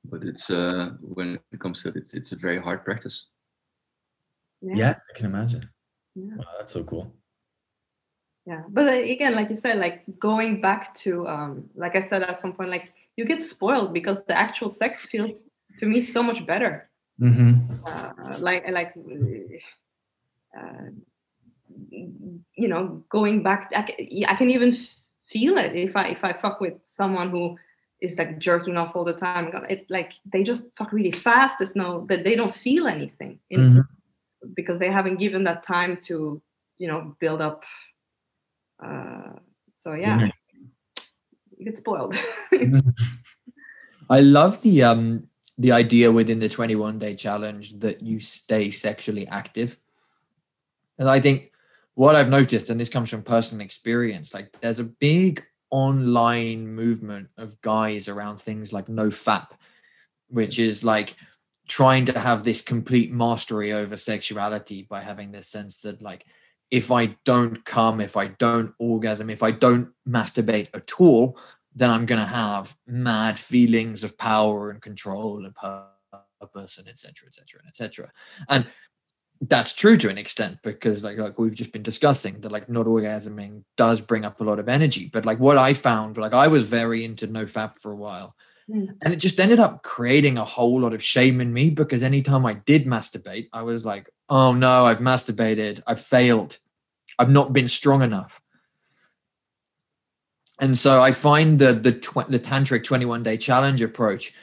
But it's uh, when it comes to it, it's, it's a very hard practice. Yeah, yeah I can imagine. Yeah. Wow, that's so cool yeah but uh, again like you said like going back to um like i said at some point like you get spoiled because the actual sex feels to me so much better mm-hmm. uh, like like uh, you know going back I can, I can even feel it if i if i fuck with someone who is like jerking off all the time it like they just fuck really fast there's no that they don't feel anything in, mm-hmm. because they haven't given that time to you know build up uh so yeah. mm-hmm. you get spoiled. I love the um the idea within the 21 day challenge that you stay sexually active. And i think what i've noticed and this comes from personal experience like there's a big online movement of guys around things like no fap which is like trying to have this complete mastery over sexuality by having this sense that like if i don't come if i don't orgasm if i don't masturbate at all then i'm going to have mad feelings of power and control and purpose and etc etc and etc and that's true to an extent because like like we've just been discussing that like not orgasming does bring up a lot of energy. But like what i found like i was very into no fap for a while. Mm. and it just ended up creating a whole lot of shame in me because anytime i did masturbate i was like oh no i've masturbated. I've failed. I've not been strong enough. And so i find the the, tw- the tantric 21 day challenge approach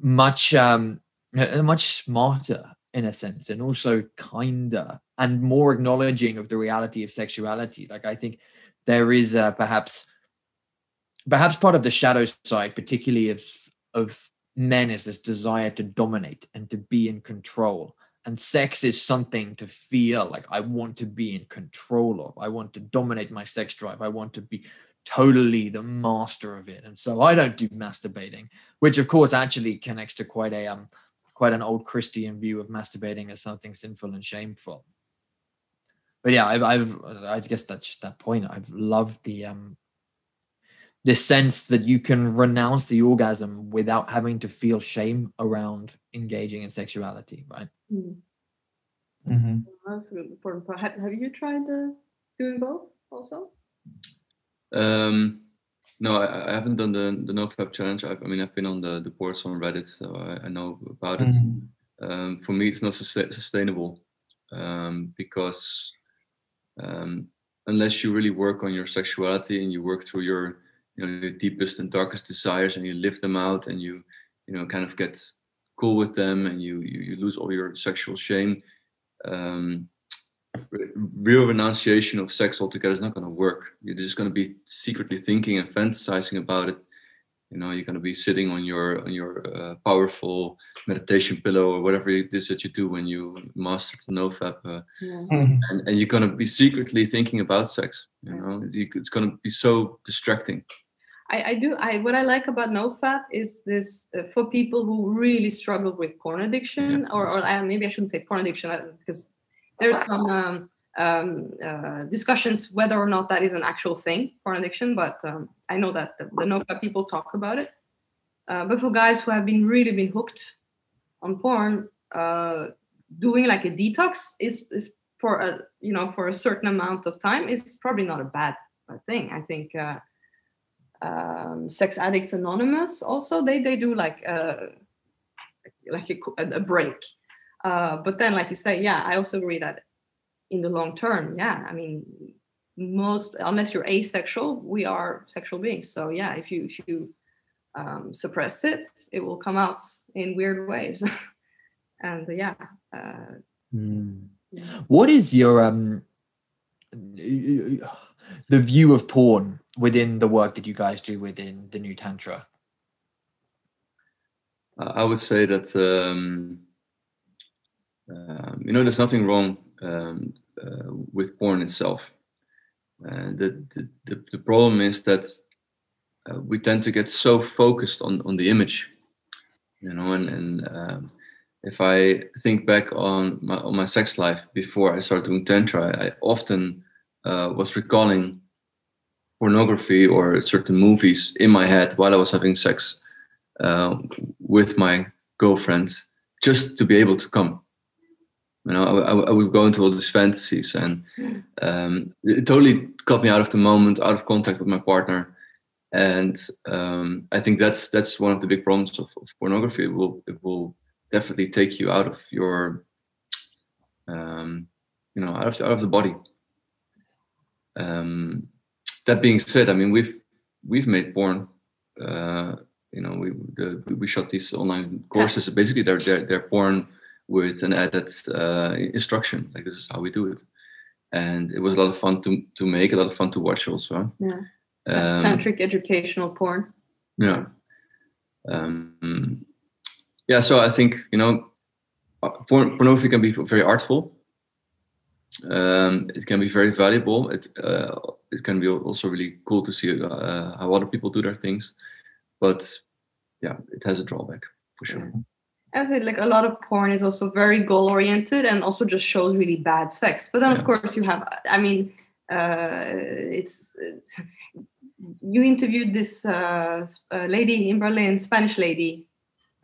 much um much smarter in a sense and also kinder and more acknowledging of the reality of sexuality. Like i think there is uh, perhaps perhaps part of the shadow side particularly of of men is this desire to dominate and to be in control and sex is something to feel like i want to be in control of i want to dominate my sex drive i want to be totally the master of it and so i don't do masturbating which of course actually connects to quite a um quite an old Christian view of masturbating as something sinful and shameful. But yeah, I've, I've I guess that's just that point. I've loved the um the sense that you can renounce the orgasm without having to feel shame around engaging in sexuality, right? Mm. Mm-hmm. That's an important part. Have you tried uh, doing both also? Um, no, I, I, haven't done the the NoFap challenge. I've, i mean, I've been on the the boards on Reddit, so I, I know about it. Mm-hmm. Um, for me, it's not sustainable um, because um, unless you really work on your sexuality and you work through your you know your deepest and darkest desires and you live them out and you you know kind of get cool with them and you you, you lose all your sexual shame um, real renunciation of sex altogether is not going to work. You're just going to be secretly thinking and fantasizing about it. You know, you're going to be sitting on your on your uh, powerful meditation pillow or whatever it is that you do when you master the NoFap, uh, yeah. mm-hmm. and, and you're going to be secretly thinking about sex. You know, it's going to be so distracting. I, I, do. I what I like about NoFap is this uh, for people who really struggle with porn addiction, yeah, or, or uh, maybe I shouldn't say porn addiction uh, because there's some um, um, uh, discussions whether or not that is an actual thing, porn addiction. But um, I know that the, the NoFap people talk about it. Uh, but for guys who have been really been hooked on porn, uh, doing like a detox is is for a you know for a certain amount of time is probably not a bad thing. I think. Uh, um, Sex Addicts Anonymous also they they do like a, like a, a break uh, but then, like you say, yeah, I also agree that in the long term, yeah, I mean, most unless you're asexual, we are sexual beings. So yeah, if you if you um, suppress it, it will come out in weird ways. and uh, yeah. Uh, mm. What is your um the view of porn within the work that you guys do within the new tantra? I would say that um, um, you know, there's nothing wrong um, uh, with porn itself. Uh, the, the, the problem is that uh, we tend to get so focused on, on the image, you know, and, and um, if I think back on my, on my sex life before I started doing Tantra, I often uh, was recalling pornography or certain movies in my head while I was having sex uh, with my girlfriends, just to be able to come. You know I, I, would go into all these fantasies and um, it totally got me out of the moment out of contact with my partner and um, i think that's that's one of the big problems of, of, pornography it will it will definitely take you out of your um, you know out of, out of the body um, that being said, I mean we've we've made porn. Uh, you know, we the, we shot these online courses. Basically, they're they're, they're porn with an added uh, instruction. Like this is how we do it, and it was a lot of fun to to make, a lot of fun to watch also. Yeah, um, tantric educational porn. Yeah, um, yeah. So I think you know, porn, pornography can be very artful. Um, it can be very valuable. It uh, it can be also really cool to see uh, how other people do their things, but yeah, it has a drawback for sure. As it like a lot of porn is also very goal oriented and also just shows really bad sex. But then yeah. of course you have, I mean, uh, it's, it's you interviewed this uh, uh, lady in Berlin, Spanish lady,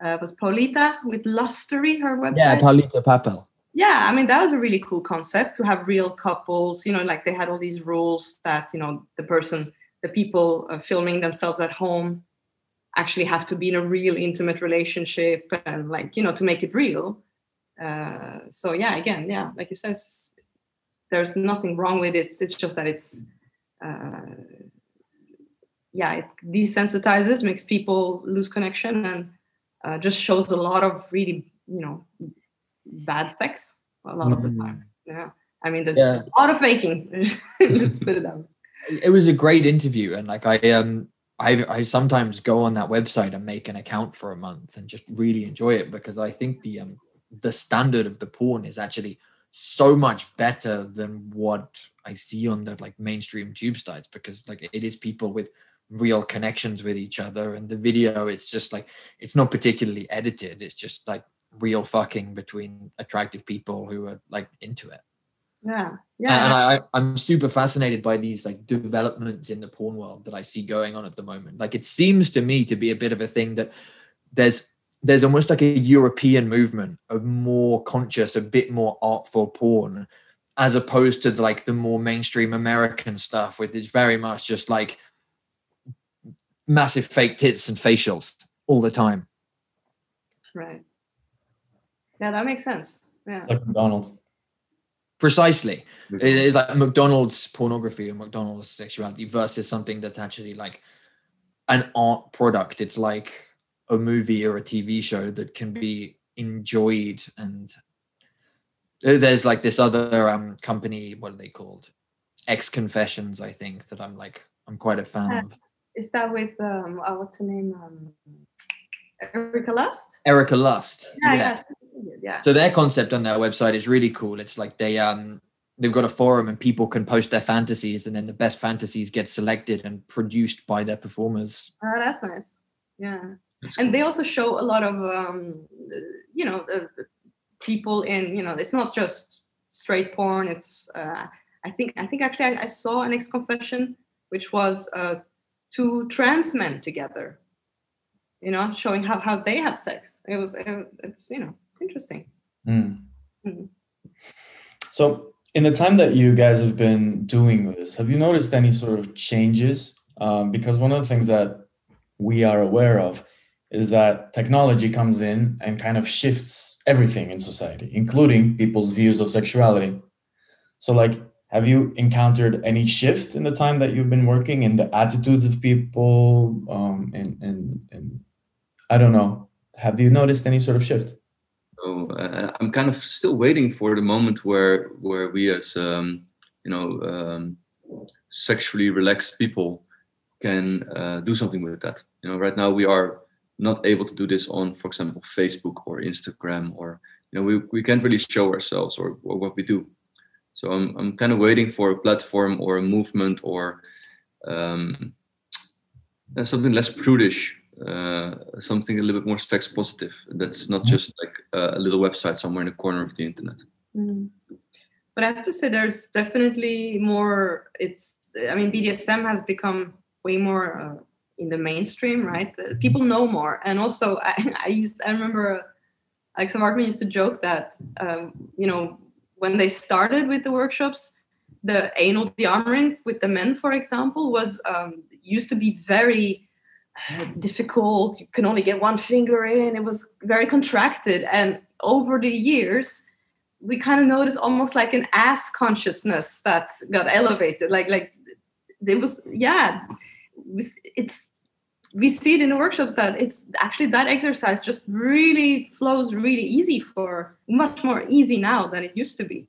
uh, was Paulita with Lustery, her website. Yeah, Paulita Pappel. Yeah, I mean that was a really cool concept to have real couples. You know, like they had all these rules that you know the person, the people uh, filming themselves at home, actually have to be in a real intimate relationship, and like you know to make it real. Uh, so yeah, again, yeah, like you said, there's nothing wrong with it. It's just that it's uh, yeah, it desensitizes, makes people lose connection, and uh, just shows a lot of really, you know, bad sex a lot of the mm-hmm. time. Yeah, I mean, there's yeah. a lot of faking. Let's put it that way. It was a great interview, and like I um. I, I sometimes go on that website and make an account for a month and just really enjoy it because I think the um the standard of the porn is actually so much better than what I see on the like mainstream tube sites because like it is people with real connections with each other and the video it's just like it's not particularly edited it's just like real fucking between attractive people who are like into it. Yeah yeah and I, i'm super fascinated by these like developments in the porn world that i see going on at the moment. Like it seems to me to be a bit of a thing that there's there's almost like a european movement of more conscious a bit more artful porn as opposed to like the more mainstream american stuff which is very much just like massive fake tits and facials all the time. Right. Yeah, that makes sense. Yeah. Like McDonald's. Precisely. It is like McDonald's pornography and McDonald's sexuality versus something that's actually like an art product. It's like a movie or a TV show that can be enjoyed and there's like this other um company what are they called X Confessions I think that I'm like I'm quite a fan of is that with um uh, what's her name um Erika Lust? Erika Lust. Yeah, yeah. yeah. So their concept on their website is really cool. It's like they um they've got a forum and people can post their fantasies and then the best fantasies get selected and produced by their performers. Oh, that's nice. Yeah. That's and cool. they also show a lot of um you know uh, people in you know it's not just straight porn it's uh I think I think actually I, I saw an ex confession which was uh two trans men together you know showing how, how they have sex it was it's you know it's interesting mm. Mm. so in the time that you guys have been doing this have you noticed any sort of changes um, because one of the things that we are aware of is that technology comes in and kind of shifts everything in society including people's views of sexuality so like have you encountered any shift in the time that you've been working in the attitudes of people um, and, and, and i don't know have you noticed any sort of shift? Oh uh, i'm kind of still waiting for the moment where where we as um, you know um, sexually relaxed people can uh, do something with that. You know right now we are not able to do this on for example facebook or instagram or you know we, we can't really show ourselves or, or what we do so I'm, I'm kind of waiting for a platform or a movement or um, uh, something less prudish, uh, something a little bit more sex positive. That's not mm-hmm. just like a, little website somewhere in the corner of the internet. Mm. But I have to say, there's definitely more. It's, I mean, BDSM has become way more uh, in the mainstream, right? Uh, people know more, and also I, I used. I remember Alexa Martin used to joke that, um, you know, when they started with the workshops, the anal dearmoring with the men, for example, was um, used to be very uh, difficult. You can only get one finger in. It was very contracted, and over the years, we kind of noticed almost like an ass consciousness that got elevated. Like like it was yeah it's we see it in the workshops that it's actually that exercise just really flows really easy for much more easy now than it used to be.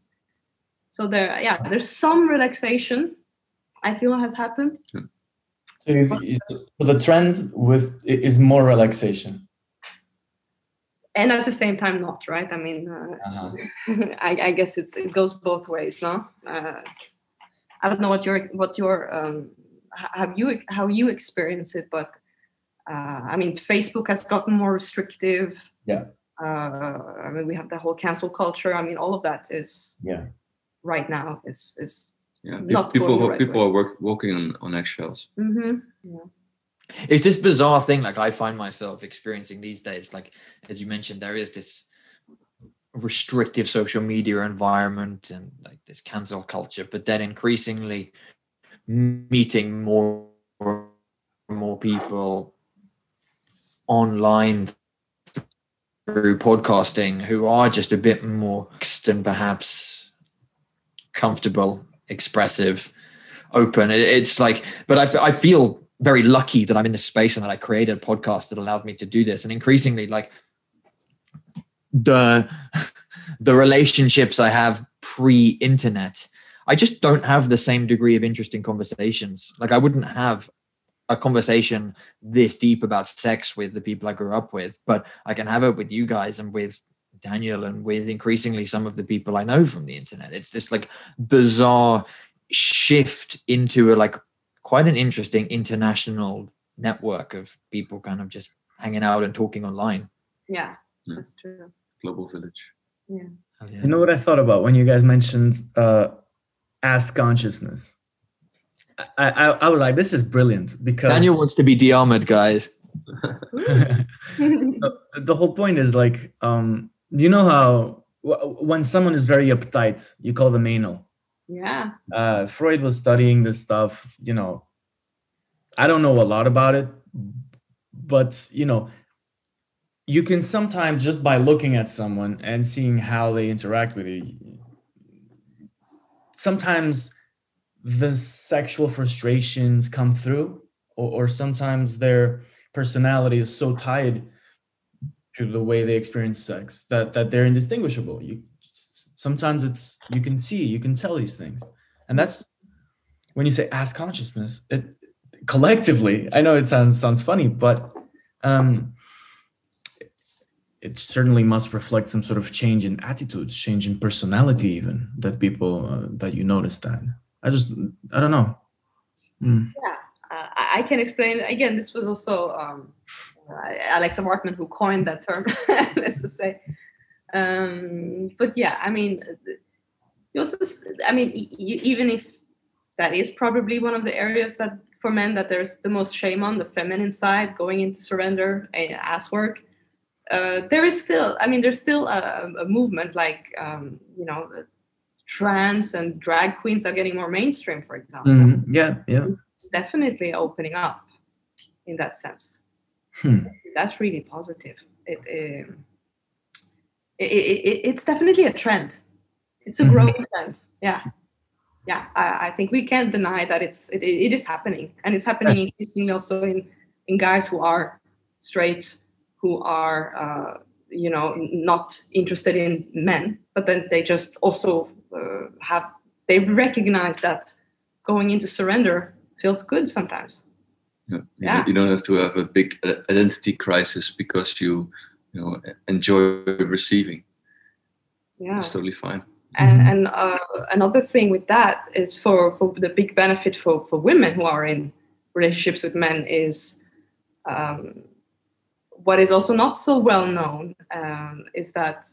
So there yeah there's some relaxation i feel has happened. So, you, so the trend with is more relaxation? And at the same time not right? I mean uh, uh-huh. I, I, guess it's it goes both ways no? Uh, i don't know what your what your um, have you how you experience it but uh, i mean facebook has gotten more restrictive. Yeah. Uh, i mean we have the whole cancel culture. I mean all of that is yeah. right now is is yeah not people right people way. are work, walking on, on eggshells. Mm-hmm. yeah. It's this bizarre thing like i find myself experiencing these days like as you mentioned there is this restrictive social media environment and like this cancel culture but then increasingly meeting more and more people online through podcasting who are just a bit more and perhaps comfortable expressive open it's like but i, I feel very lucky that I'm in this space and that I created a podcast that allowed me to do this. And increasingly, like the the relationships I have pre-internet, I just don't have the same degree of interesting conversations. Like I wouldn't have a conversation this deep about sex with the people I grew up with, but I can have it with you guys and with Daniel and with increasingly some of the people I know from the internet. It's this like bizarre shift into a like quite an interesting international network of people kind of just hanging out and talking online. Yeah, yeah. that's true. Global village. Yeah. Oh, yeah. You know what I thought about when you guys mentioned uh, ass consciousness? I, I, I was like, this is brilliant because Daniel wants to be de-armored, guys. the, the whole point is like, um, you know how when someone is very uptight, you call them anal. Yeah. Uh, Freud was studying this stuff. You know, I don't know a lot about it, but you know, you can sometimes just by looking at someone and seeing how they interact with you, sometimes the sexual frustrations come through, or, or sometimes their personality is so tied to the way they experience sex that that they're indistinguishable. You sometimes it's you can see you can tell these things and that's when you say ass consciousness it collectively i know it sounds sounds funny but um it certainly must reflect some sort of change in attitudes change in personality even that people uh, that you notice that i just i don't know mm. yeah uh, i can explain again this was also um, uh, alexa martin who coined that term let's just say um, but yeah, I mean, you also, I mean, even if that is probably one of the areas that for men that there's the most shame on the feminine side going into surrender and ass work. Uh, there is still, I mean, there's still a, a movement like, um, you know, trans and drag queens are getting more mainstream, for example. Mm-hmm. Yeah, yeah. It's definitely opening up in that sense. Hmm. That's really positive. It, um, it, it, it's definitely a trend. It's a mm-hmm. growing trend. Yeah, yeah. I, I, think we can't deny that it's it, it is happening, and it's happening increasingly also in in guys who are straight, who are uh, you know not interested in men, but then they just also have they recognize that going into surrender feels good sometimes. Yeah. yeah. You don't have to have a big identity crisis because you you know enjoy receiving yeah it's totally fine and, and uh, another thing with that is for, for the big benefit for, for women who are in relationships with men is um, what is also not so well known um, is that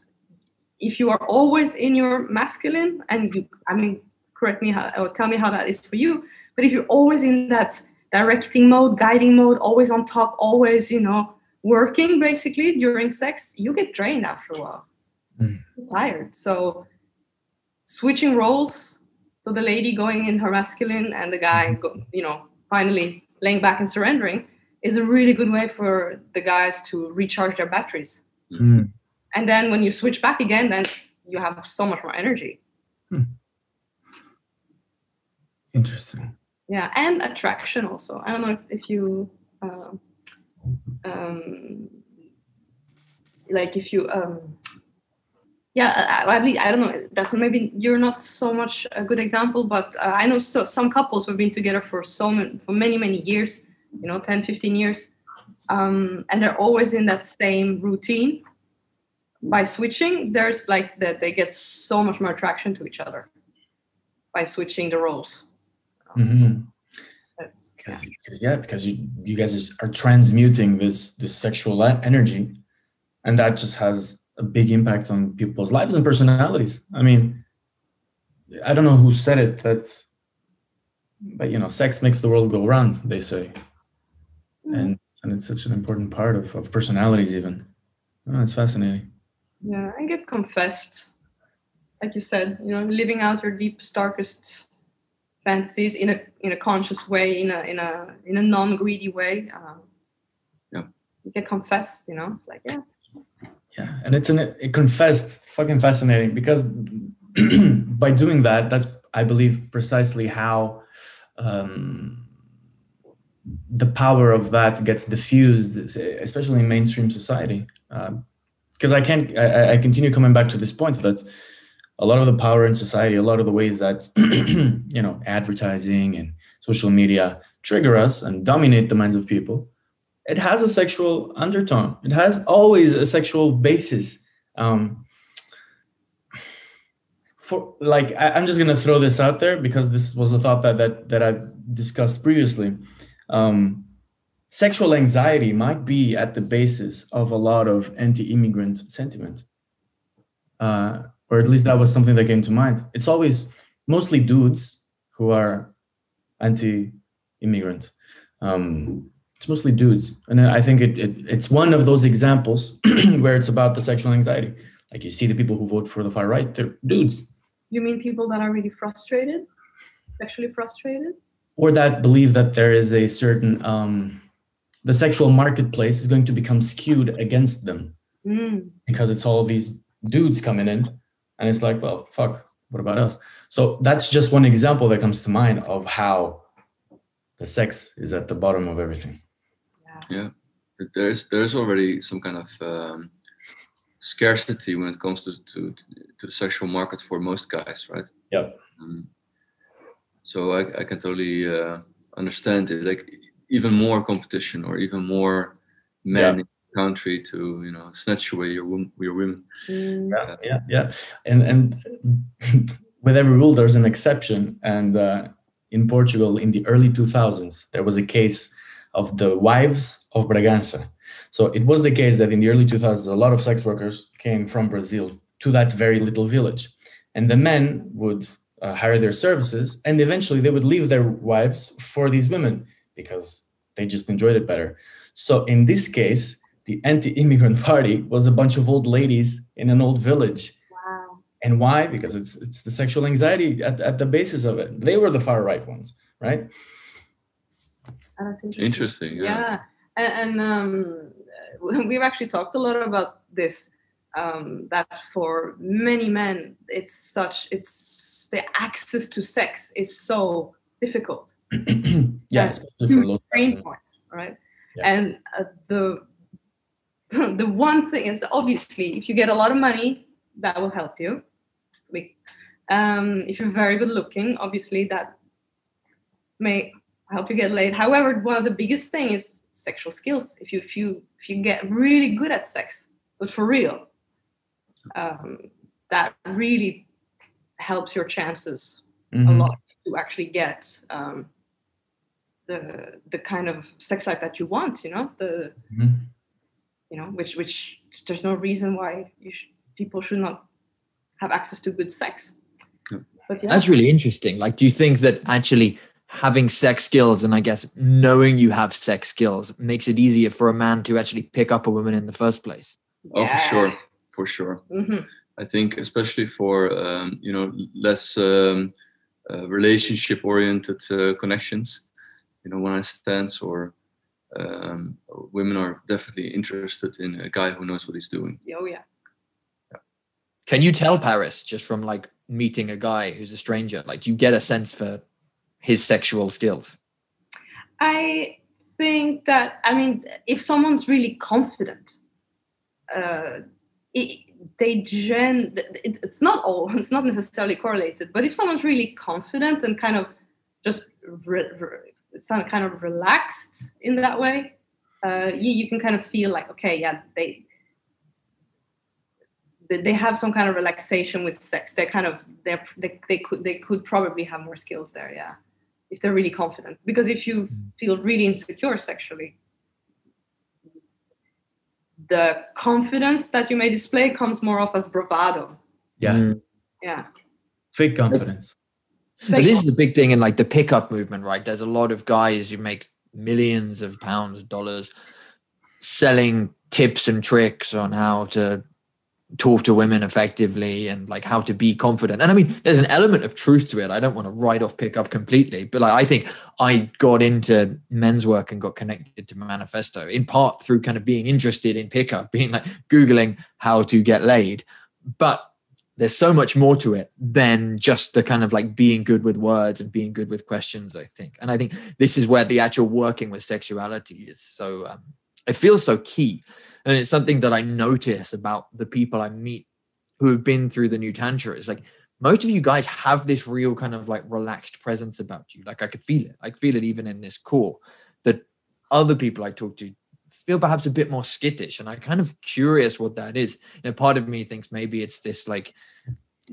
if you are always in your masculine and you i mean correct me how, or tell me how that is for you but if you're always in that directing mode guiding mode always on top always you know working basically during sex, you get drained after a while. Mm. tired. So switching roles, so the lady going in her masculine and the guy, mm-hmm. go, you know, finally laying back and surrendering is a really good way for the guys to recharge their batteries. Mm. And then when you switch back again, then you have so much more energy. Hmm. Interesting. yeah and attraction also i don't know if, you uh, um like if you um yeah I, I, I don't know that's maybe you're not so much a good example but uh, i know so some couples who've been together for so many for many many years you know 10 15 years um and they're always in that same routine by switching there's like that they get so much more attraction to each other by switching the roles Mhm. that's yeah. Because, because- yeah, because you you guys are transmuting this this sexual energy, and that just has a big impact on people's lives and personalities. I mean, I don't know who said it that, but you know, sex makes the world go round. They say, and and it's such an important part of, of personalities. Even, oh, it's fascinating. Yeah, and get confessed. Like you said, you know, living out your deepest, darkest fantasies in a in a conscious way, in a in a in a non-greedy way. Um, Yeah. You get confessed, you know. It's like, yeah, Yeah, and it's an it confessed fucking fascinating because by doing that, that's I believe precisely how um, the power of that gets diffused, especially in mainstream society. Because I can't, I, I continue coming back to this point that a lot of the power in society, a lot of the ways that you know advertising and social media trigger us and dominate the minds of people it has a sexual undertone. It has always a sexual basis. Um, for like, I, I'm just gonna throw this out there because this was a thought that that that I've discussed previously. Um, sexual anxiety might be at the basis of a lot of anti-immigrant sentiment, uh, or at least that was something that came to mind. It's always mostly dudes who are anti-immigrant. Um, it's mostly dudes and i think it, it, it's one of those examples where it's about the sexual anxiety like you see the people who vote for the far right they're dudes you mean people that are really frustrated, sexually frustrated? or that believe that there is a certain um, the sexual marketplace is going to become skewed against them Mm. because it's all these dudes coming in and it's like well fuck what about us so that's just one example that comes to mind of how the sex is at the bottom of everything Yeah, there's there's already some kind of um, scarcity when it comes to, to to the sexual market for most guys, right? yeah Um, so I, I can totally uh, understand it. Like even more competition or even more men Yeah. in the country to you know snatch away your wom- your women. Mm. yeah yeah yeah and and with every rule there's an exception and uh, in portugal in the early 2000s there was a case of the wives of bragança so it was the case that in the early 2000s a lot of sex workers came from brazil to that very little village and the men would uh, hire their services and eventually they would leave their wives for these women because they just enjoyed it better so in this case the anti-immigrant party was a bunch of old ladies in an old village Wow. and why because it's it's the sexual anxiety at, at the basis of it they were the far right ones right Oh, that's interesting. Interesting. Yeah. yeah and, and um, we've actually talked a lot about this um, that for many men it's such it's the access to sex is so difficult especially for pain point right? Yeah. and uh, the the one thing is obviously if you get a lot of money that will help you. Um, if you're very good looking obviously that may help you get laid. However one of the biggest thing is sexual skills. If you if you if you get really good at sex but for real um, that really helps your chances a Mhm. lot to actually get um, the the kind of sex life that you want. You know, the Mhm. you know which which there's no reason why you sh- people should not have access to good sex. Yeah. But yeah, That's really interesting. Like, do you think that actually having sex skills and I guess knowing you have sex skills makes it easier for a man to actually pick up a woman in the first place? Oh, for sure, for sure. hmm I think especially for um, you know less um, uh, relationship oriented uh, connections, you know, one night stands or um, women are definitely interested in a guy who knows what he's doing. Oh yeah. Can you tell Paris just from like meeting a guy who's a stranger? Like, do you get a sense for his sexual skills? I think that I mean, if someone's really confident, uh, it, they gen. It, it's not all. It's not necessarily correlated. But if someone's really confident and kind of just re, re, it's kind of relaxed in that way, uh, you, you can kind of feel like okay, yeah, they they have some kind of relaxation with sex. They're kind of they they they could they could probably have more skills there. Yeah if they're really confident because if you feel really insecure sexually the confidence that you may display comes more off as bravado yeah mm. yeah fake confidence but this is the big thing in like the pickup movement right there's a lot of guys who make millions of pounds dollars selling tips and tricks on how to talk to women effectively and like how to be confident. And I mean, there's an element of truth to it. I don't want to write off pickup completely, but like, I think I got into men's work and got connected to manifesto in part through kind of being interested in pickup, being like Googling how to get laid. But there's so much more to it than just the kind of like being good with words and being good with questions, I think. And I think this is where the actual working with sexuality is so, um, it feels so key and it's something that I notice about the people I meet who have been through the new tantra. It's like most of you guys have this real kind of like relaxed presence about you. Like I could feel it. I could feel it even in this call. That other people I talk to feel perhaps a bit more skittish, and I'm kind of curious what that is. And part of me thinks maybe it's this like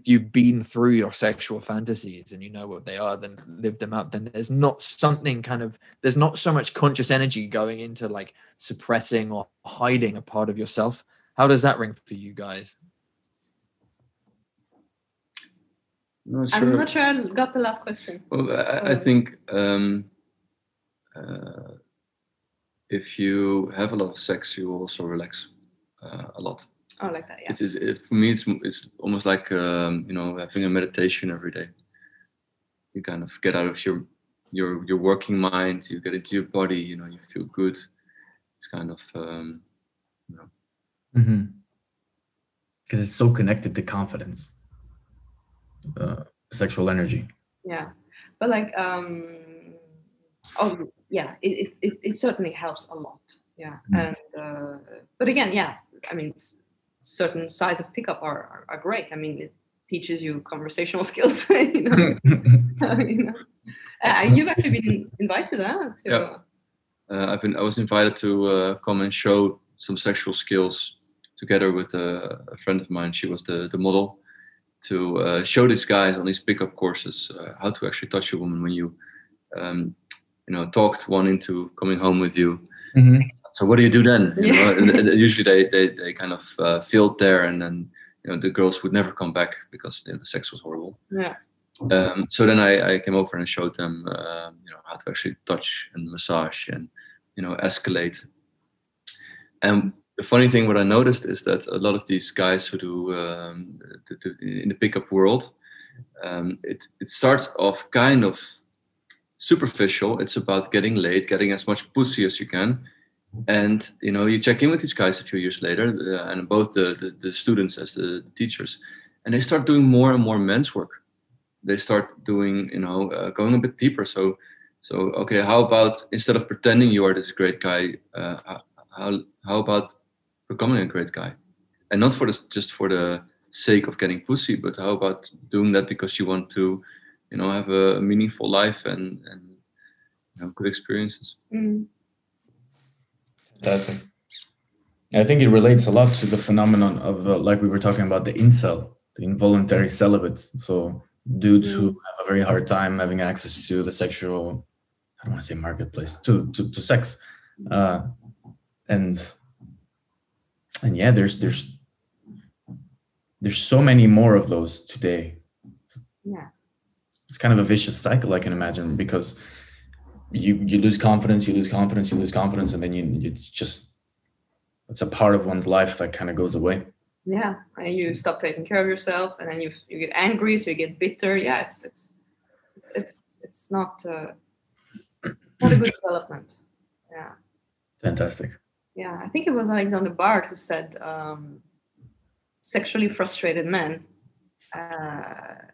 you've been through your sexual fantasies and you know what they are then lived them out then there's not something kind of there's not so much conscious energy going into like suppressing or hiding a part of yourself how does that ring for you guys not sure. i'm not sure i got the last question well i, I think um uh, if you have a lot of sex you also relax uh, a lot Oh, like that. Yeah. It's, it's it, for me. It's it's almost like um, you know having a meditation every day. You kind of get out of your your your working mind. You get into your body. You know, you feel good. It's kind of um, you know. Mm-hmm. Because it's so connected to confidence, uh, sexual energy. Yeah, but like um, oh yeah, it it it, certainly helps a lot. Yeah, mm-hmm. and uh, but again, yeah, I mean certain sides of pickup are, are, are great. I mean, it teaches you conversational skills. you know, you know? Uh, you've actually been invited uh, to. Yeah. Uh, I've been. I was invited to uh, come and show some sexual skills together with a, a friend of mine. She was the the model to uh, show these guys on these pickup courses uh, how to actually touch a woman when you, um, you know, talked one into coming home with you. Mm-hmm so what do you do then? You yeah. know, usually they, they, they kind of uh, filled there and then, you know, the girls would never come back because you know, the sex was horrible. Yeah. Um, so then I, I came over and showed them, uh, you know, how to actually touch and massage and, you know, escalate. And the funny thing, what I noticed is that a lot of these guys who do um, the, the, in the pickup world, um, it, it starts off kind of superficial. It's about getting laid, getting as much pussy as you can. And you know you check in with these guys a few years later uh, and both the, the, the students as the, teachers and they start doing more and more men's work. They start doing you know uh, going a bit deeper. So so okay how about instead of pretending you are this great guy uh, how, how about becoming a great guy? And not for this just for the sake of getting pussy but how about doing that because you want to you know have a meaningful life and and you know, good experiences mm. Fantastic. I think it relates a lot to the phenomenon of the, like we were talking about the incel, the involuntary celibates. So dudes mm. who have a very hard time having access to the sexual, I don't want to say marketplace, to to, to sex, uh, and and yeah, there's there's there's so many more of those today. Yeah, it's kind of a vicious cycle, I can imagine, because you you lose confidence, you lose confidence, you lose confidence, and then you it's just it's a part of one's life that kind of goes away. Yeah, and you stop taking care of yourself, and then you you get angry, so you get bitter. Yeah, it's it's it's it's, it's not uh, not a good development. Yeah. Fantastic. Yeah, I think it was Alexander Bard who said um, sexually frustrated men uh,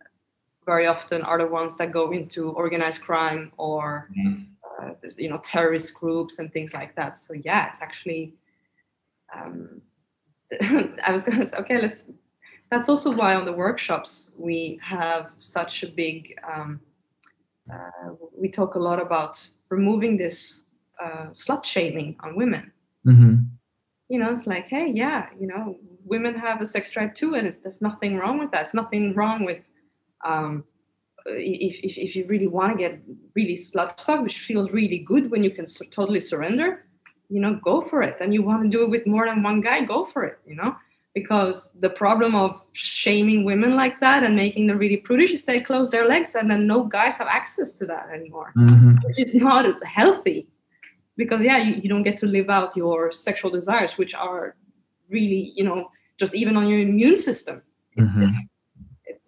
very often are the ones that go into organized crime or Mhm. uh, you know terrorist groups and things like that. So yeah, it's actually. Um, I was gonna say okay, let's. That's also why on the workshops we have such a big. Um, uh, we talk a lot about removing this uh, slut shaming on women Mm-hmm. you know it's like hey yeah you know women have a sex drive too and it's, there's nothing wrong with that there's nothing wrong with um if, if, if you really want to get really slut fucked which feels really good when you can su- totally surrender you know go for it. And you want to do it with more than one guy go for it you know? Because the problem of shaming women like that and making them really prudish is they close their legs and then no guys have access to that anymore. Mm-hmm. which is not healthy. Because yeah you, you don't get to live out your sexual desires which are really you know just even on your immune system. Mm-hmm.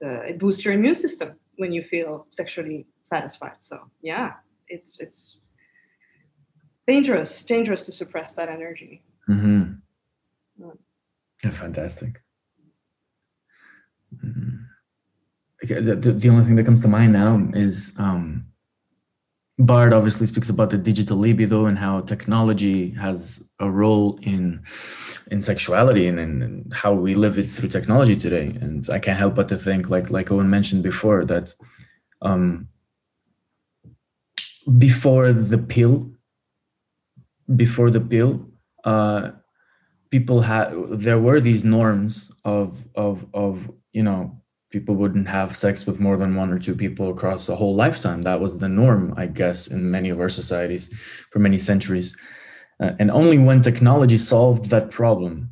It, uh, it boosts your immune system when you feel sexually satisfied so yeah it's it's dangerous dangerous to suppress that energy Mm-hmm. Mm. Yeah, fantastic. Mhm. Okay, the, the, the only thing that comes to mind now is um, Bard obviously speaks about the digital libido and how technology has a role in in sexuality and, and, and how we live it through technology today. And I can't help but to think, like like Owen mentioned before, that um, before the pill, before the pill, uh, people had there were these norms of of of you know people wouldn't have sex with more than one or two people across a whole lifetime. That was the norm i guess in many of our societies for many centuries. Uh, and only when technology solved that problem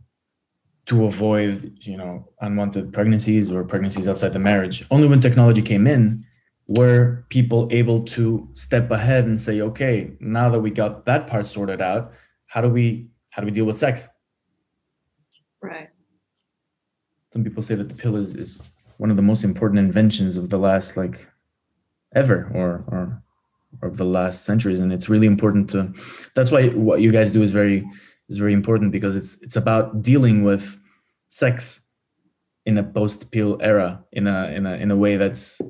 to avoid you know unwanted pregnancies or pregnancies outside the marriage only when technology came in were people able to step ahead and say okay now that we got that part sorted out how do we how do we deal with sex? Right. Some people say that the pill is, is one of the most important inventions of the last like ever or or of the last centuries. And it's really important to that's why what you guys do is very is very important because it's it's about dealing with sex in a post pill era in a in a in a way that's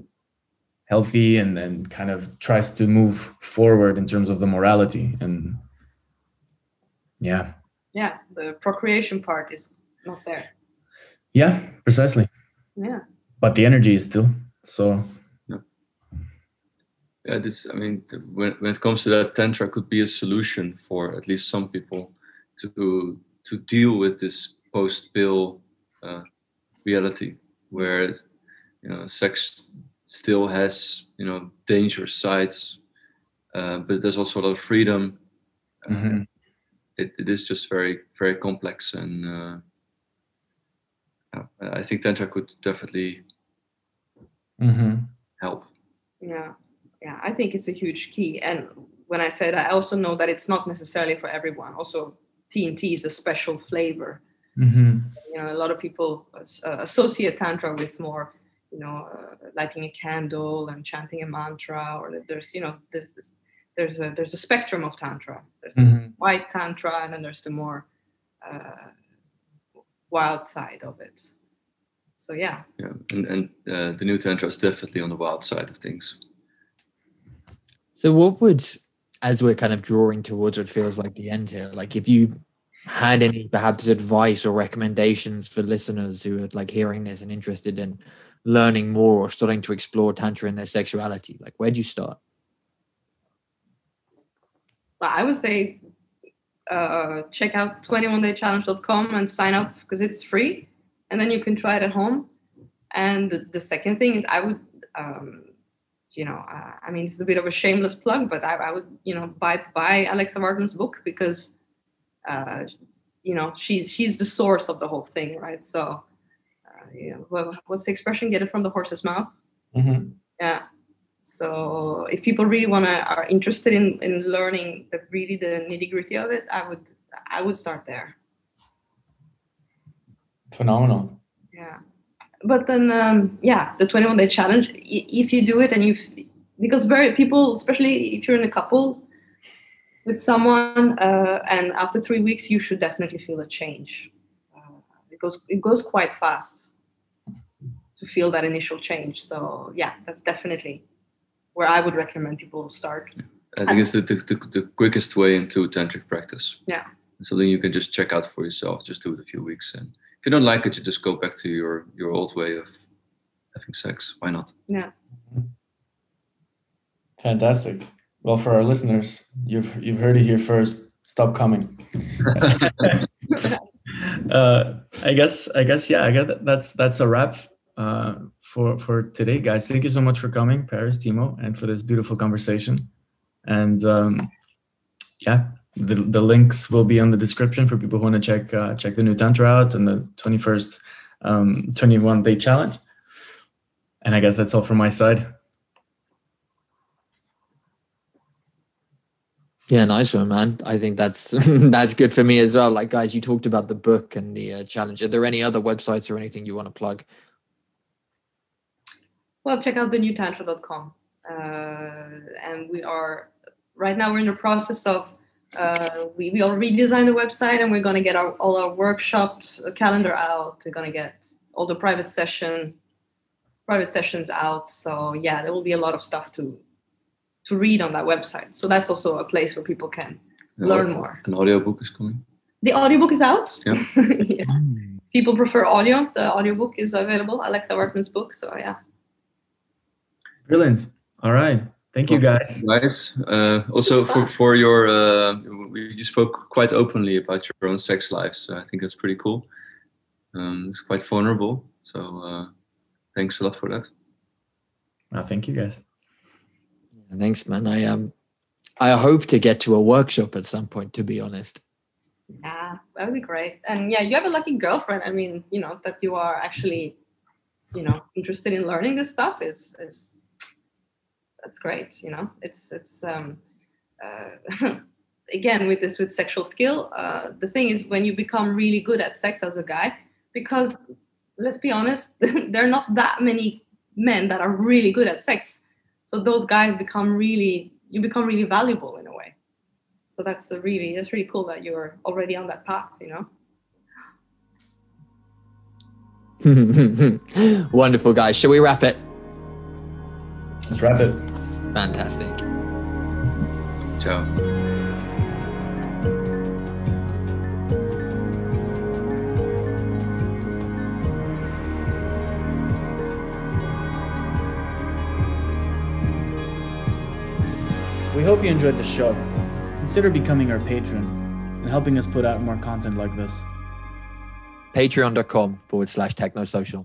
healthy and and kind of tries to move forward in terms of the morality. And yeah. Yeah the procreation part is not there. Yeah precisely. Yeah but the energy is still so. Yeah. This i mean when, when it comes to that tantra could be a solution for at least some people to to deal with this post pill uh, reality where you know sex still has you know dangerous sides uh, but there's also a lot of freedom. Uh, Mhm. it, it is just very very complex and uh, yeah, i think tantra could definitely Mhm. help yeah yeah i think it's a huge key and when i said, i also know that it's not necessarily for everyone also tnt is a special flavor Mhm. you know a lot of people uh, associate tantra with more you know uh, lighting a candle and chanting a mantra or that there's you know there's this there's a there's a spectrum of tantra there's a Mhm. white tantra and then there's the more uh, wild side of it. So yeah. Yeah and, and uh, the new tantra is definitely on the wild side of things. So, what would, as we're kind of drawing towards what feels like the end here, like if you had any perhaps advice or recommendations for listeners who are like hearing this and interested in learning more or starting to explore Tantra in their sexuality, like where'd you start? Well, I would say uh, check out 21daychallenge.com and sign up because it's free and then you can try it at home. And the, the second thing is, I would, um, you know, uh, I mean, it's a bit of a shameless plug, but I, I would, you know, buy buy Alexa Martin's book because, uh, you know, she's she's the source of the whole thing, right? So, uh, you know, well, what's the expression? Get it from the horse's mouth Mhm. yeah so if people really want to are interested in in learning the really the nitty gritty of it i would i would start there Phenomenal. yeah but then um yeah the 21 day challenge if you do it and you because very people especially if you're in a couple with someone uh, and after three weeks you should definitely feel a change uh, it goes it goes quite fast to feel that initial change. So yeah, that's definitely where I would recommend people start. I think it's the, the, the, the quickest way into tantric practice. Yeah. Something you can just check out for yourself. Just do it a few weeks, and if you don't like it, you just go back to your your old way of having sex. Why not? Yeah. Fantastic. Well, for our listeners, you've you've heard it here first. Stop coming. uh, I guess I guess yeah. I guess that's that's a wrap uh, for for today, guys. Thank you so much for coming, Paris, Timo, and for this beautiful conversation. And um, yeah, the the links will be on the description for people who want to check uh, check the new tantra out and the twenty first um, twenty one day challenge. And I guess that's all from my side. Yeah, nice one, man. I think that's that's good for me as well. Like, guys, you talked about the book and the uh, challenge. Are there any other websites or anything you want to plug? Well, check out the newtantra.com. Uh, and we are right now we're in the process of uh, we, we already designed the website and we're going to get our, all our workshops uh, calendar out. We're going to get all the private session private sessions out. So yeah, there will be a lot of stuff to to read on that website. So that's also a place where people can learn more. An audiobook is coming. The audiobook is out. Yeah. yeah. People prefer audio. The audiobook is available. Alexa Martin's book. So yeah. Brilliant. All right. Thank you, guys. Guys, uh, also for for your uh, you spoke quite openly about your own sex life, so I think that's pretty cool. Um, it's quite vulnerable, so uh, thanks a lot for that. Well, thank you, guys. Thanks, man. I um, I hope to get to a workshop at some point. To be honest. Yeah, that would be great. And yeah, you have a lucky girlfriend. I mean, you know that you are actually, you know, interested in learning this stuff is is that's great. You know, it's it's um, uh, again with this with sexual skill. Uh, the thing is when you become really good at sex as a guy, because let's be honest, there are not that many men that are really good at sex. So those guys become really you become really valuable in a way. So that's a really that's really cool that you're already on that path you know? Wonderful guys. Shall we wrap it? Let's wrap it fantastic ciao We hope you enjoyed the show. Consider becoming our patron and helping us put out more content like this. Patreon.com forward slash technosocial.